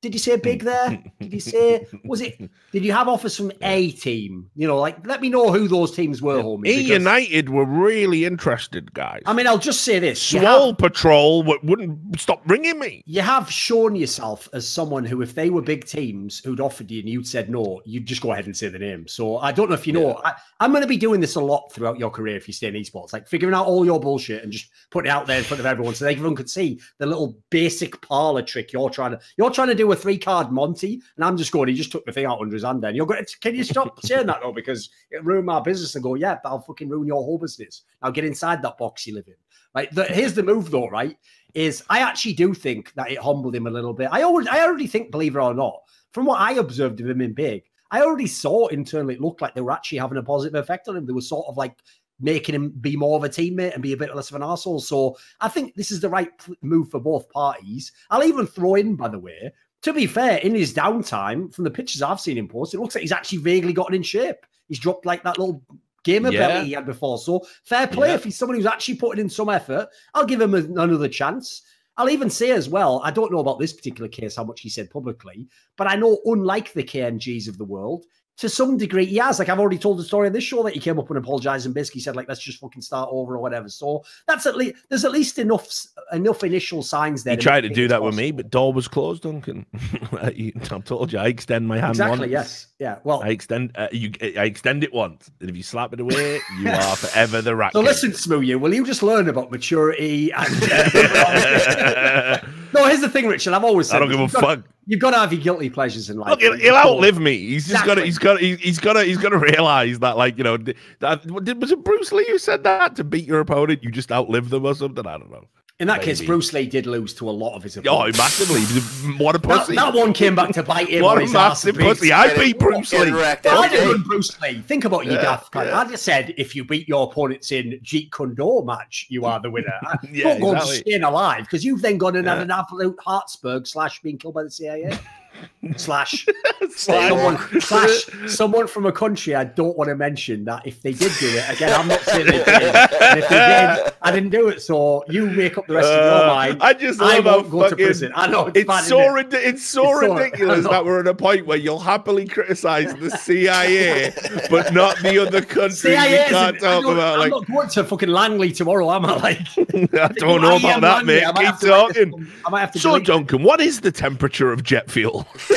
Did you say big there? Did you say, was it, did you have offers from a team? You know, like, let me know who those teams were, homie. E because- United were really interested, guys. I mean, I'll just say this. You have- Patrol wouldn't stop ringing me. you have shown yourself as someone who, if they were big teams who'd offered you and you'd said no, you'd just go ahead and say the name. So I don't know if you know. I, I'm going to be doing this a lot throughout your career if you stay in esports, like figuring out all your bullshit and just putting it out there in front of everyone so everyone could see the little basic parlor trick you're trying to. You're trying to do a three card Monty, and I'm just going. He just took the thing out under his hand. Then you're going. to Can you stop saying that though? Because it ruined my business. And go, yeah, but I'll fucking ruin your whole business. Now get inside that box you live in. Right. The, here's the move though. Right is I actually do think that it humbled him a little bit. I already, I already think, believe it or not, from what I observed of him in big, I already saw internally it looked like they were actually having a positive effect on him. They were sort of like making him be more of a teammate and be a bit less of an asshole. So I think this is the right move for both parties. I'll even throw in, by the way, to be fair, in his downtime, from the pictures I've seen him post, it looks like he's actually vaguely gotten in shape. He's dropped like that little gamer Yeah. belly he had before. So fair play Yeah. if he's someone who's actually putting in some effort. I'll give him another chance. I'll even say as well, I don't know about this particular case, how much he said publicly, but I know, unlike the KNGs of the world, to some degree, he has. Like I've already told the story on this show that he came up and apologized and basically said, like, let's just fucking start over or whatever. So that's at least there's at least enough enough initial signs there. You tried to do that with me, but door was closed, Duncan. I've told you, I extend my hand exactly, once. yes, yeah. Well, I extend uh, you. I extend it once, and if you slap it away, you are forever the rat. so king. listen, Smoothie, will you just learn about maturity and? uh, no, here's the thing, Richard. I've always said I don't give a You've got- fuck. You've got to have your guilty pleasures in life. Look, he'll, he'll outlive me. He's just got to. Exactly. He's got. to He's got to. He's got to realize that, like you know, that was it Bruce Lee who said that to beat your opponent, you just outlive them or something. I don't know. In that case, Bruce Lee did lose to a lot of his oh, opponents. Oh, massively! What a pussy! that one came back to bite him. what a massive pussy! I Get it- beat Bruce Lee. wrecked. I Okay. didn't run Bruce Lee. Think about you, Yeah, daft cunt. yeah. I just said if you beat your opponents in Jeet Kune Do match, you are the winner. Yeah, Don't go exactly. and staying alive because you've then gone and had an absolute Hartsburg slash being killed by the CIA. slash Slash. someone slash someone from a country I don't want to mention that if they did do it again, I'm not saying they did. And if they did, I didn't do it. So you make up the rest of your Uh, mind. I just I won't go to prison. I know it's, It's bad, so it? it's so It's ridiculous that we're at a point where you'll happily criticize the CIA, but not the other countries CIA you can't talk about. I'm Like, not going to fucking Langley tomorrow, am I? Like, I don't know I about that, Langley. mate. I Keep this- talking. I might have to. So, Duncan, what is the temperature of jet fuel?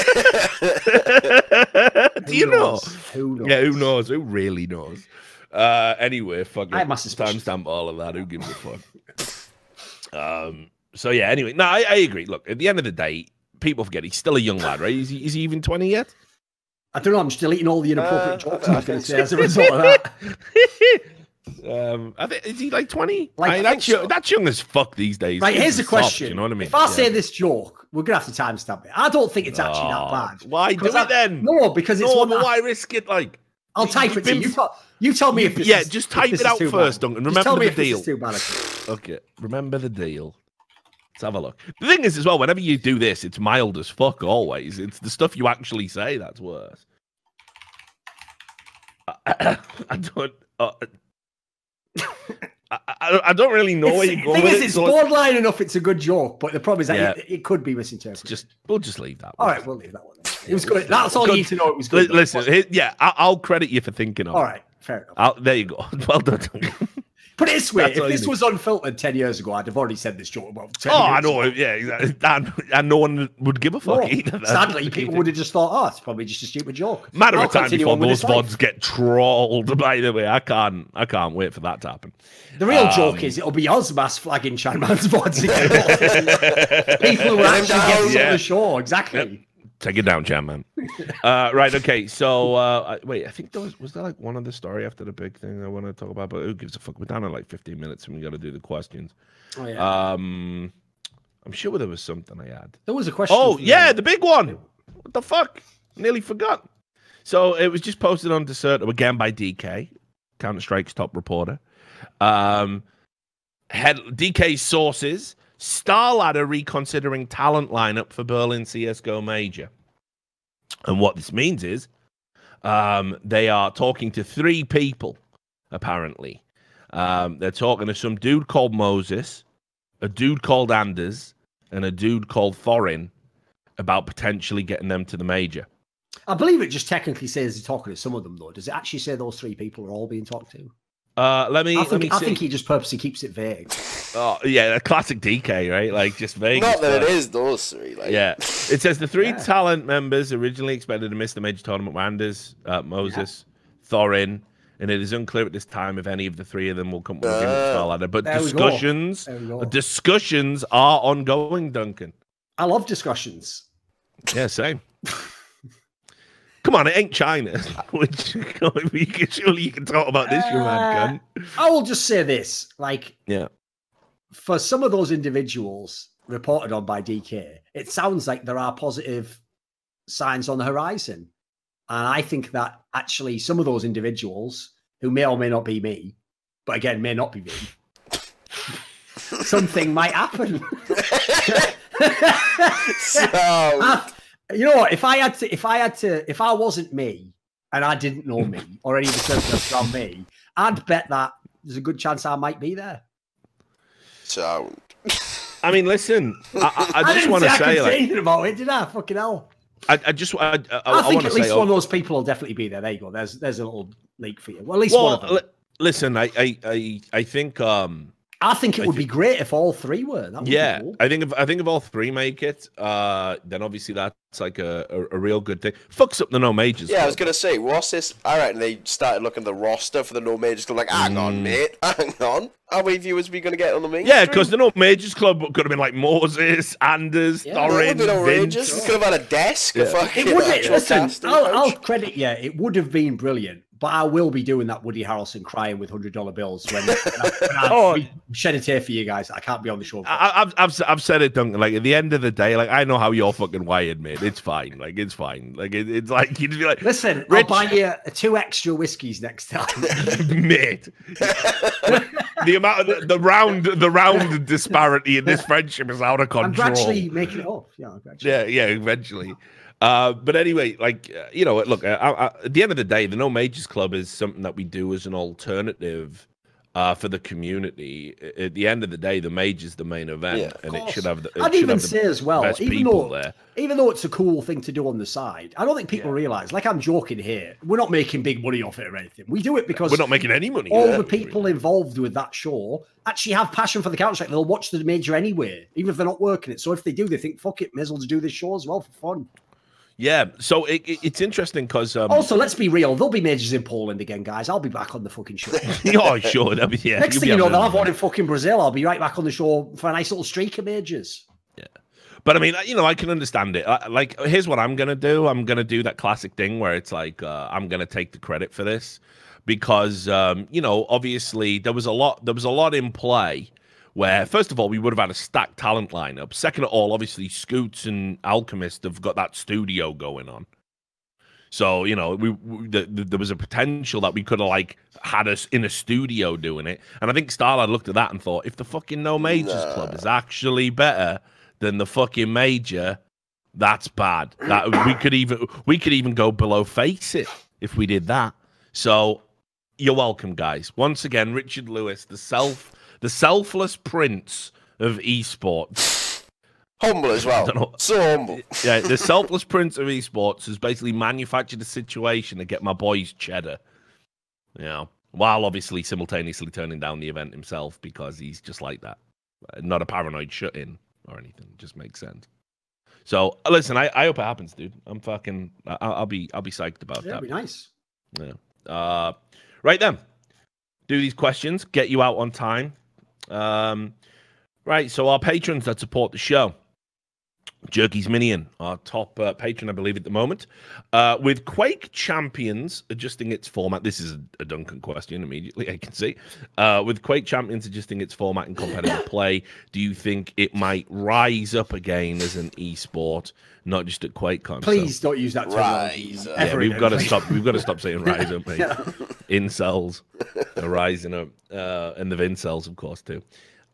Do you Who know? knows? Who knows? Yeah, who knows? Who really knows? Uh, anyway, fuck it. I have my suspicions. Timestamp all of that. Who gives a fuck? um. So yeah. Anyway, no, I, I agree. Look, at the end of the day, people forget he's still a young lad, right? Is he? Is he even twenty yet? I don't know. I'm just deleting all the inappropriate Uh, jokes I I was going to say as a result of that. um, I think is he like twenty? Like, I mean, that's think young, that's young as fuck these days. Right, here's the soft, question. you know what I mean? If I say this joke, we're going to have to timestamp it. I don't think it's actually Oh, that bad. Why do 'Cause it then? No, because it's no, one why risk it? Like, I'll type it to you. You tell, you tell me if yeah, is, just type it out first, bad. Duncan. Just Remember tell me the deal. too bad. Okay, remember the deal. Let's have a look. The thing is, as well, whenever you do this, it's mild as fuck. Always, it's the stuff you actually say that's worse. I, I don't. Uh, I, I, I don't really know where It's, you're the thing with is, it. it's so it's borderline enough. It's a good joke, but the problem is that Yeah. it, it could be misinterpreted. just we'll just leave that. all one. right, we'll leave that one. It was good. That's all Good. you need to know. It was good. Listen, yeah, I'll credit you for thinking of. All right, fair enough. I'll, there you go. Well done. Put it this way: That's if this was unfiltered ten years ago, I'd have already said this joke about. 10 Oh, I know. ago. Yeah, exactly. And, and no one would give a fuck No, either. Sadly, people would have just thought, "Oh, it's probably just a stupid joke." Matter I'll of time before those vods get trolled. By the way, I can't. I can't wait for that to happen. The real Um, joke is it'll be us mass flagging Chan Man's vods. People who actually get Yeah. on the show, exactly. Take it down, Chan man. uh, right. Okay. So uh, wait. I think there was was there like one other story after the big thing I want to talk about, but who gives a fuck? We're down in like 15 minutes, and we got to do the questions. Oh, yeah. Um, I'm sure there was something I had. there was a question. Oh yeah, the- the big one. What the fuck? Nearly forgot. So it was just posted on Dexerto again by DeKay, Counter Strike's top reporter. Um, head DeKay sources: Starladder reconsidering talent lineup for Berlin CS:GO Major. And what this means is, um, they are talking to three people. Apparently, um, they're talking to some dude called Moses, a dude called Anders, and a dude called Thorin about potentially getting them to the major. I believe it just technically says he's talking to some of them, though. Does it actually say those three people are all being talked to? Uh, let me I let me think, I think he just purposely keeps it vague. oh, yeah, a classic DeKay, right? Like just Vegas. Not that it stuff. is those three. Like, Yeah, it says the three Yeah. talent members originally expected to miss the major tournament were Anders, uh, Moses, Thorin, and it is unclear at this time if any of the three of them will come with agreement with Ah. Starladder. But There we go. discussions, There we go. discussions are ongoing, Duncan. I love discussions. Yeah, same. Come on, it ain't China. Which surely you can talk about this, you mad uh, gun. I will just say this: like, Yeah. for some of those individuals reported on by DeKay, it sounds like there are positive signs on the horizon. And I think that actually some of those individuals, who may or may not be me, but again, may not be me, something might happen. so, you know what? If I had to, if I had to, if I wasn't me and I didn't know me or any of the circumstances around me, I'd bet that there's a good chance I might be there. so I mean, listen, I, I, I just want to I couldn't say, like, anything about it, did I? Fucking hell! I, I just, I, I, I, I, think want to at say, least oh, one of those people will definitely be there. There you go. There's there's a little leak for you. Well, at least one of them. li- listen, I, I, I, I think, um, I think it I would be great if all three were. That would be yeah, cool. I think if I think if all three make it, uh, then obviously that's like a, a, a real good thing. Fucks up the no majors. yeah, I was gonna say, what's this? All right, and they started looking at the roster for the no majors. Club, like, hang Mm. on, mate, hang on. How many viewers are we gonna get on the main? Yeah, because the no majors club could have been like Moses, Anders, Yeah, that Thorin, have been outrageous. Vince. Could have had a desk, Yeah. a fucking It would be, actual listen, I'll, I'll credit you. It would have been brilliant, but I will be doing that Woody Harrelson crying with hundred dollar bills when, when I, when I Oh. shed a tear for you guys. I can't be on the show. I, I've, I've, I've said it, Duncan. Like at the end of the day, like I know how you're fucking wired, mate. It's fine. Like it's fine. Like it, it's like you'd be like, Listen, Rich- I'll buy you two extra whiskeys next time. mate. the amount of the, the round, the round disparity in this friendship is out of control. I'm gradually making it up. Yeah. Yeah, yeah, eventually. Uh, but anyway, like uh, you know, look. I, I, at the end of the day, the No Majors Club is something that we do as an alternative uh, for the community. At the end of the day, the major's the main event, Yeah, and it should have the. I'd even say as well, even though there. even though it's a cool thing to do on the side, I don't think people realize. Like I'm joking here, we're not making big money off it or anything. We do it because We're not making any money. all the people involved with that show actually have passion for the Counter Strike. They'll watch the major anyway, even if they're not working it. So if they do, they think, "Fuck it, may as well do this show as well for fun." Yeah, so it, it, it's interesting because um, Also, let's be real. There'll be majors in Poland again, guys. I'll be back on the fucking show. oh sure, that'd be, yeah. Next thing you know, they'll have one in fucking Brazil. I'll be right back on the show for a nice little streak of majors. Yeah, but I mean, you know, I can understand it. I- Like, here's what I'm gonna do. I'm gonna do that classic thing where it's like, uh, I'm gonna take the credit for this because, um, you know, obviously there was a lot. There was a lot in play. Where first of all, we would have had a stacked talent lineup. Second of all, obviously, Scoots and Alchemist have got that studio going on. So you know, we, we the, the, there was a potential that we could have like had us in a studio doing it, and I think Starlad looked at that and thought, if the fucking No Majors Club is actually better than the fucking Major, that's bad. That we could even we could even go below FACEIT if we did that. So you're welcome, guys. Once again, Richard Lewis, the self, the selfless prince of esports. Humble as well. don't. So humble. Yeah, the selfless prince of esports has basically manufactured a situation to get my boys cheddar. You know, while obviously simultaneously turning down the event himself because he's just like that. Not a paranoid shut in or anything. Just makes sense. So uh, listen, I, I hope it happens, dude. I'm fucking. I- I'll, I'll be I'll be psyched about Yeah, that. it'd be nice. Yeah. Uh, right then. Do these questions, get you out on time. Um, right. So our patrons that support the show. Jerky's Minion, our top uh, patron, I believe, at the moment. Uh, with Quake Champions adjusting its format, this is a, a Duncan question immediately, I can see. Uh, with Quake Champions adjusting its format in competitive play, do you think it might rise up again as an esport, not just at QuakeCon? So- Please don't use that terminology. Rise up. yeah, we've got to stop. We've got to stop saying rise up, mate. Yeah. Incels are rising up, uh, and the Vincels, of course, too.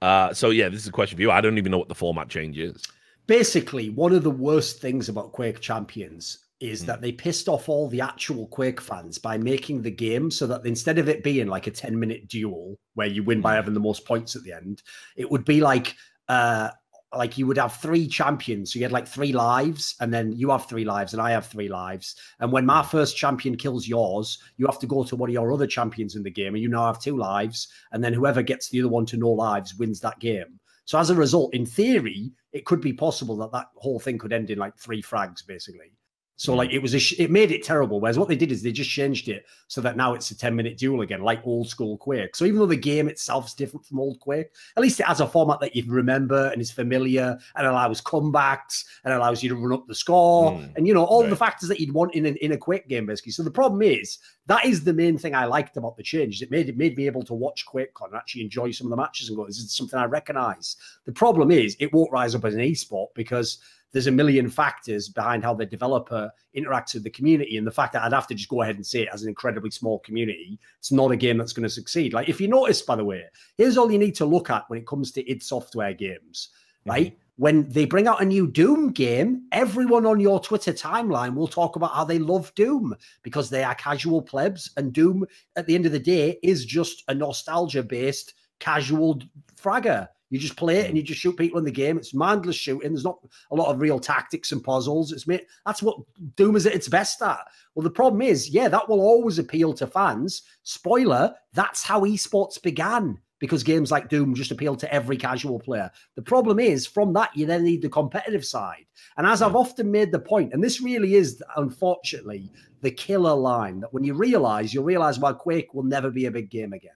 Uh, so yeah, this is a question for you. I don't even know what the format change is. Basically, one of the worst things about Quake Champions is Hmm. that they pissed off all the actual Quake fans by making the game so that instead of it being like a 10 minute duel where you win by Hmm. having the most points at the end, it would be like uh like you would have three champions. So you had like three lives, and then you have three lives, and I have three lives. And when my first champion kills yours, you have to go to one of your other champions in the game, and you now have two lives. And then whoever gets the other one to no lives wins that game. So as a result, in theory, it could be possible that that whole thing could end in like three frags, basically. So Mm. like it was a sh- it made it terrible. Whereas what they did is they just changed it so that now it's a ten minute duel again, like old school Quake. So even though the game itself is different from old Quake, at least it has a format that you remember and is familiar and allows comebacks and allows you to run up the score Mm. and you know all the factors that you'd want in, an, in a Quake game basically. So the problem is that is the main thing I liked about the change. It made it made me able to watch QuakeCon and actually enjoy some of the matches and go, this is something I recognize. The problem is it won't rise up as an esport because there's a million factors behind how the developer interacts with the community. And the fact that I'd have to just go ahead and say it as an incredibly small community, it's not a game that's going to succeed. Like, if you notice, by the way, here's all you need to look at when it comes to id Software games, mm-hmm. right? When they bring out a new Doom game, everyone on your Twitter timeline will talk about how they love Doom because they are casual plebs. And Doom, at the end of the day, is just a nostalgia based casual fragger. You just play it and mm. you just shoot people in the game. It's mindless shooting. There's not a lot of real tactics and puzzles. It's made, that's what Doom is at its best at. Well, the problem is, yeah, that will always appeal to fans. Spoiler, that's how esports began because games like Doom just appeal to every casual player. The problem is, from that, you then need the competitive side. And as I've mm. often made the point, and this really is, unfortunately, the killer line that when you realize, you'll realize why Quake will never be a big game again.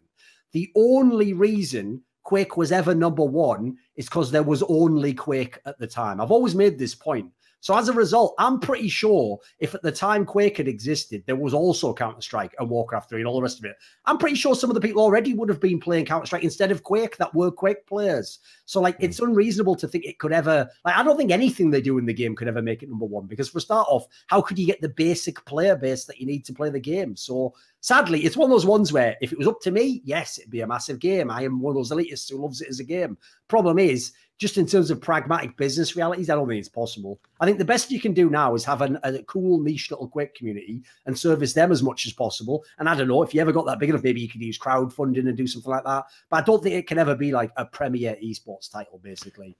The only reason Quake was ever number one is because there was only Quake at the time. I've always made this point. So as a result, I'm pretty sure if at the time Quake had existed, there was also Counter Strike and Warcraft 3 and all the rest of it. I'm pretty sure some of the people already would have been playing Counter Strike instead of Quake that were Quake players. So like, hmm. it's unreasonable to think it could ever. Like, I don't think anything they do in the game could ever make it number one because for start off, how could you get the basic player base that you need to play the game? So sadly, it's one of those ones where if it was up to me, yes, it'd be a massive game. I am one of those elitists who loves it as a game. Problem is, just in terms of pragmatic business realities, I don't think it's possible. I think the best you can do now is have an, a cool niche little Quake community and service them as much as possible. And I don't know if you ever got that big enough, maybe you could use crowdfunding and do something like that. But I don't think it can ever be like a premier esports title, basically.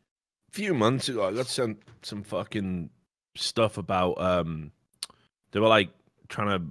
A few months ago, I got sent some fucking stuff about um, they were like trying to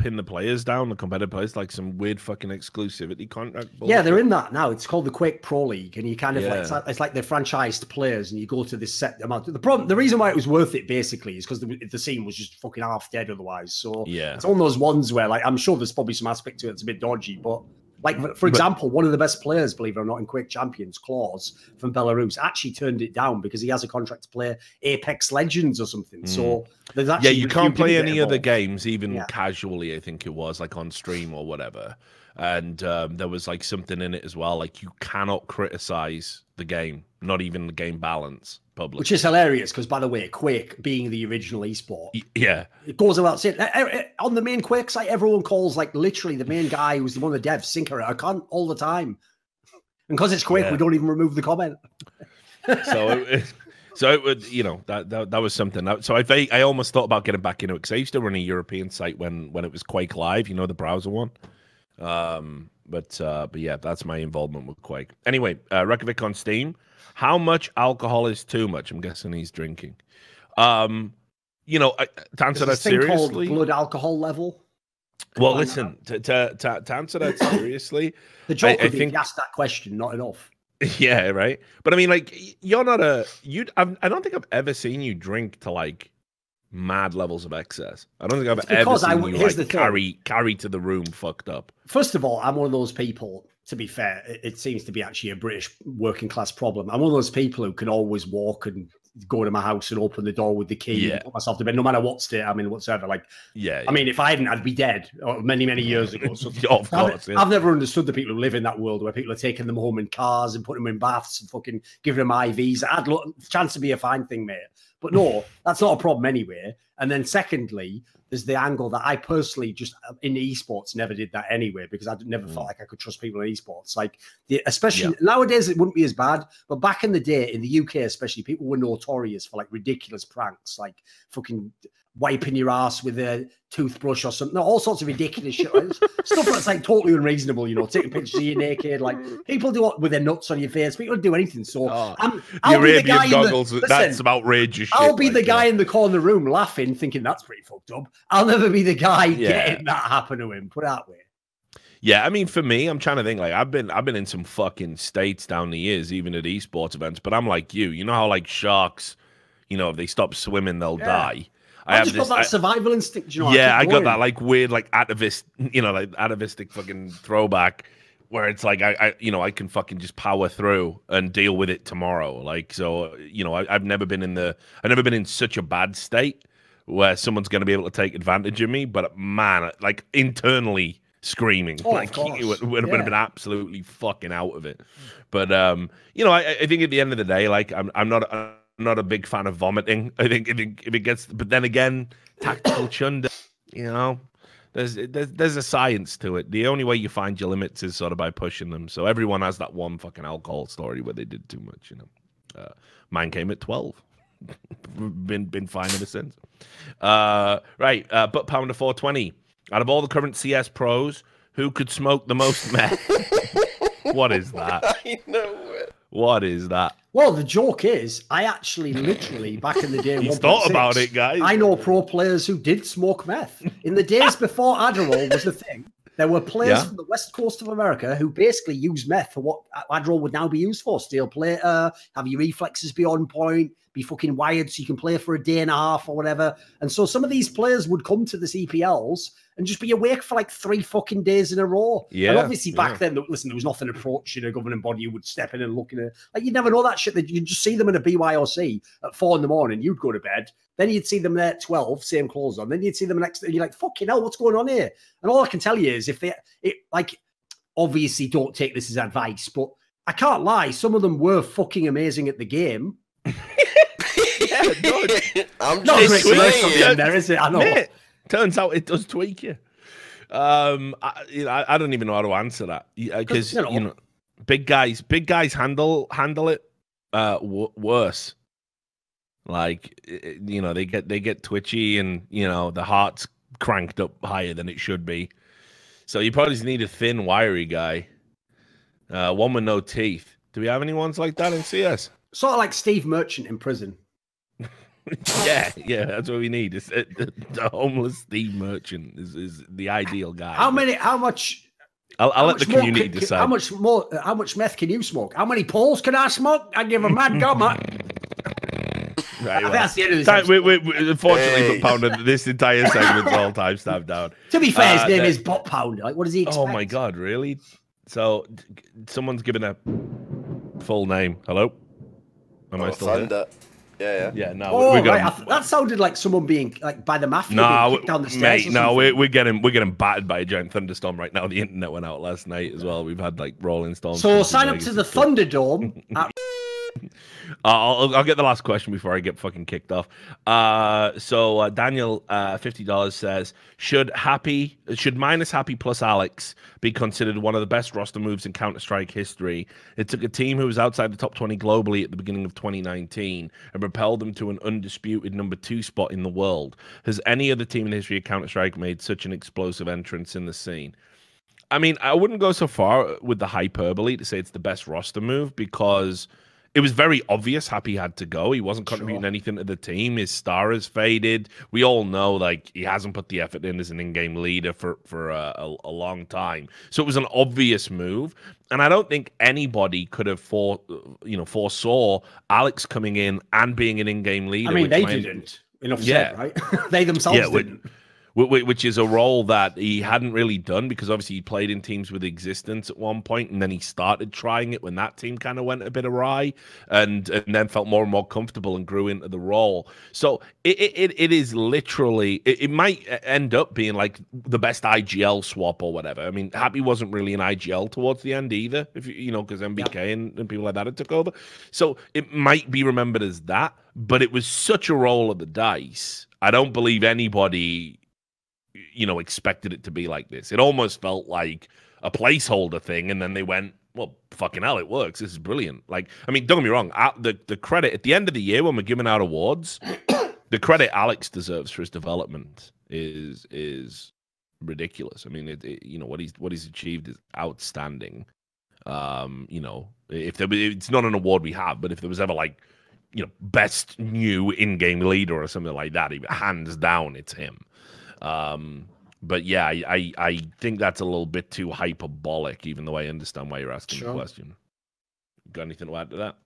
pin the players down, the competitive players, like some weird fucking exclusivity contract. Yeah, they're in that now. It's called the Quake Pro League, and you kind of like it's, like it's like they're franchised players, and you go to this set amount. The problem, the reason why it was worth it basically is because the, the scene was just fucking half dead otherwise. So Yeah. it's of those ones where like I'm sure there's probably some aspect to it that's a bit dodgy, but like for- for But- example, one of the best players, believe it or not, in Quake Champions, clawz from Belarus, actually turned it down because he has a contract to play Apex Legends or something. So there's Hmm. Yeah, you can't play any other games, even Yeah. casually. I think it was like on stream or whatever. And um, there was like something in it as well. Like you cannot criticize the game, not even the game balance publicly. Which is hilarious because, by the way, Quake being the original esport, yeah, it goes without saying. eh, eh, On the main Quake site, everyone calls like literally the main guy who's the one of the devs, Sinker, I can't all the time. And because it's Quake, Yeah. we don't even remove the comment. so it, so it would you know that that, that was something That- so i i almost thought about getting back into it because i used to run a european site when when it was quake live you know the browser one um but uh but yeah that's my involvement with quake anyway uh reykjavik on steam how much alcohol is too much i'm guessing he's drinking um you know I- to answer that There's this called seriously blood alcohol level. Well, listen, to, to, to, to answer that seriously, The joke I be think- if you asked that question, not enough. yeah, right. But I mean, like, you're not a you. I've, I don't think I've ever seen you drink to like mad levels of excess. I don't think I've It's ever I seen w- you like carry carry to the room fucked up. First of all, I'm one of those people. To be fair, it, it seems to be actually a British working class problem. I'm one of those people who can always walk and go to my house and open the door with the key Yeah. and put myself to bed, no matter what state I'm in whatsoever. Like, Yeah, I mean, if I hadn't, I'd be dead uh, many, many years ago. So yeah, of I've, course. yeah. I've never understood the people who live in that world where people are taking them home in cars and putting them in baths and fucking giving them IVs. I'd look chance to be a fine thing, mate. But no, that's not a problem anyway. And then secondly, there's the angle that I personally just uh, in esports never did that anyway because I never Mm. felt like I could trust people in esports. Like the, especially nowadays, it wouldn't be as bad. But back in the day, in the UK especially, people were notorious for like ridiculous pranks, like fucking wiping your ass with a toothbrush or something. All sorts of ridiculous shit. Stuff that's like totally unreasonable, you know, taking pictures of you naked. Like people do it with their nuts on your face. People wouldn't do anything. So Oh, I'm, the I'll be the Arabian guy in the, goggles. that's some outrageous shit. I'll be like, the yeah. guy in the corner room laughing, thinking that's pretty fucked up. I'll never be the guy Yeah. getting that happen to him. Put it that way. Yeah, I mean, for me, I'm trying to think. Like, I've been, I've been in some fucking states down the years, even at esports events. But I'm like you. You know how like sharks, you know, if they stop swimming, they'll Yeah. die. I, have just this- got that I- survival instinct. You know, yeah, I keep got that like weird, like atavist, you know, like atavistic fucking throwback where it's like I, I, you know, I can fucking just power through and deal with it tomorrow. Like, so, you know, I, I've never been in the, I've never been in such a bad state where someone's going to be able to take advantage of me. But man, like internally screaming, Oh, like it would, would have been absolutely fucking out of it. But um, you know, I, I think at the end of the day, like I'm, I'm not. I'm not a big fan of vomiting. I think if it, if it gets, but then again, tactical chunder, you know, there's, there's there's a science to it. The only way you find your limits is sort of by pushing them. So everyone has that one fucking alcohol story where they did too much, you know. Uh, mine came at twelve. been been fine ever since. Uh, right, uh, butt pounder four twenty. Out of all the current CS pros, who could smoke the most meth? what is that? I know it. What is that? Well, the joke is, I actually literally back in the day, He's 1.6, thought about it, guys. I know pro players who did smoke meth in the days before Adderall was the thing. There were players Yeah. from the west coast of America who basically used meth for what Adderall would now be used for: steel plater, have your reflexes be on point, be fucking wired so you can play for a day and a half or whatever. And so some of these players would come to the CPLs and just be awake for like three fucking days in a row. Yeah, and obviously back yeah. then, listen, there was nothing approaching a governing body who would step in and look at it. Like you'd never know that shit. That you'd just see them in a BYOC at four in the morning. You'd go to bed. Then you'd see them there at twelve, same clothes on. Then you'd see them next. And you're like, "Fucking hell, what's going on here?" And all I can tell you is, if they, it like, obviously, don't take this as advice, but I can't lie. Some of them were fucking amazing at the game. Yeah, good. I'm Not just great sweet. the saying. there, is it? I know. Mate, turns out it does tweak you. Um, I, you know, I, I don't even know how to answer that because you know- you know, big guys, big guys handle handle it uh w- worse. Like i- i- you know, they get they get twitchy and you know the heart's cranked up higher than it should be. So you probably just need a thin, wiry guy, uh, one with no teeth. Do we have any ones like that in CS? Sort of like Steve Merchant in prison. yeah, yeah, that's what we need. It's, uh, the, the homeless Steve Merchant is, is the ideal guy. How many? How much? I'll, I'll how let the much more community can- can- decide. How much more? How much meth can you smoke? How many poles can I smoke? I give a mad gum. I, Right, I think well. that's the end of this. Time- we, we, we, unfortunately, Hey. for Pounder, this entire segment's all time stamped down. To be fair, Uh, his name the- is Butt Pounder. Like, what does he expect? Oh my god, really? So, someone's given a full name. Hello, am I Oh, still there? Thunder. Yeah, yeah. Yeah, no, Oh, we're right. going. Th- that sounded like someone being like by the mafia No, being kicked down the stairs. mate, no, we're, we're getting we're getting battered by a giant thunderstorm right now. The internet went out last night as well. We've had like rolling storms. So sign up to the and stuff. Thunderdome. Uh, I'll, I'll get the last question before I get fucking kicked off. Uh, so uh, Daniel, uh, fifty dollars says, should Happy, should minus Happy plus Alex be considered one of the best roster moves in Counter Strike history? It took a team who was outside the top twenty globally at the beginning of 2019 and propelled them to an undisputed number two spot in the world. Has any other team in the history of Counter Strike made such an explosive entrance in the scene? I mean, I wouldn't go so far with the hyperbole to say it's the best roster move because it was very obvious Happy had to go. He wasn't contributing sure. anything to the team. His star has faded. We all know like he hasn't put the effort in as an in-game leader for for a, a, a long time. So it was an obvious move, and I don't think anybody could have for you know foresaw Alex coming in and being an in-game leader. I mean, they didn't. Enough yeah. said, right? they themselves yeah, didn't which is a role that he hadn't really done because obviously he played in teams with existence at one point and then he started trying it when that team kind of went a bit awry and and then felt more and more comfortable and grew into the role. So it it, it is literally it, it might end up being like the best igl swap or whatever. I mean happy wasn't really an igl towards the end either if you you know because NBK yeah. and, and people like that had took over. So it might be remembered as that but it was such a roll of the dice. I don't believe anybody you know, expected it to be like this. It almost felt like a placeholder thing, and then they went, "Well, fucking hell, it works. This is brilliant." Like, I mean, don't get me wrong. The the credit at the end of the year when we're giving out awards, the credit Alex deserves for his development is is ridiculous. I mean, it, it, you know what he's what he's achieved is outstanding. Um, you know, if there it's not an award we have, but if there was ever like, you know, best new in-game leader or something like that, hands down, it's him. Um, but yeah, I, I, think that's a little bit too hyperbolic, even though I understand why you're asking sure. the question. Got anything to add to that?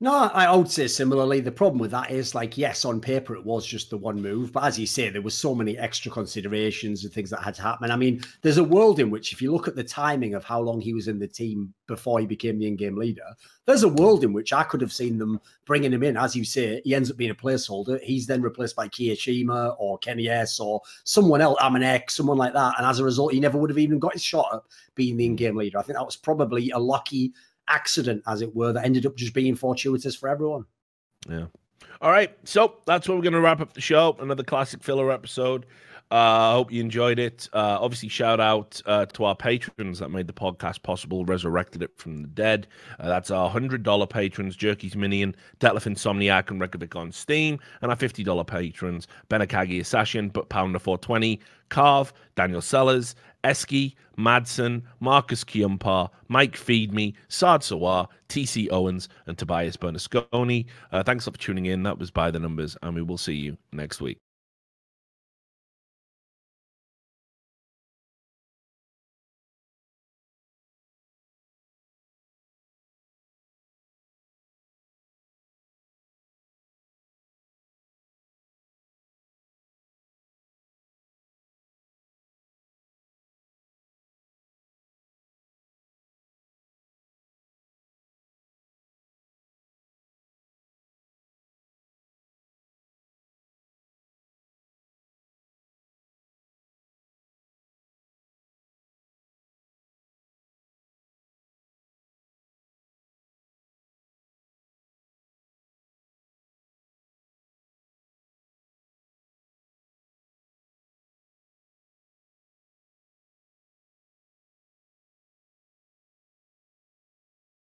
No, I would say similarly. The problem with that is, like, yes, on paper it was just the one move, but as you say, there was so many extra considerations and things that had to happen. I mean, there's a world in which, if you look at the timing of how long he was in the team before he became the in-game leader, there's a world in which I could have seen them bringing him in. As you say, he ends up being a placeholder. He's then replaced by Kioshima or kennyS or someone else, AmaNEk, someone like that. And as a result, he never would have even got his shot at being the in-game leader. I think that was probably a lucky accident, as it were, that ended up just being fortuitous for everyone. Yeah. All right. So that's where we're going to wrap up the show. Another classic filler episode. I uh, hope you enjoyed it. Uh, obviously, shout out uh, to our patrons that made the podcast possible, resurrected it from the dead. Uh, that's our $100 patrons, Jerky's Minion, Detlef Insomniac, and Reykjavik on Steam. And our $50 patrons, Benakagi Assassin, But Pounder 420, Carve, Daniel Sellers, Eski, Madsen, Marcus Kiumpar, Mike Feedme, Sard Sawar, TC Owens, and Tobias Bernasconi. Uh, thanks for tuning in. That was By the Numbers, and we will see you next week.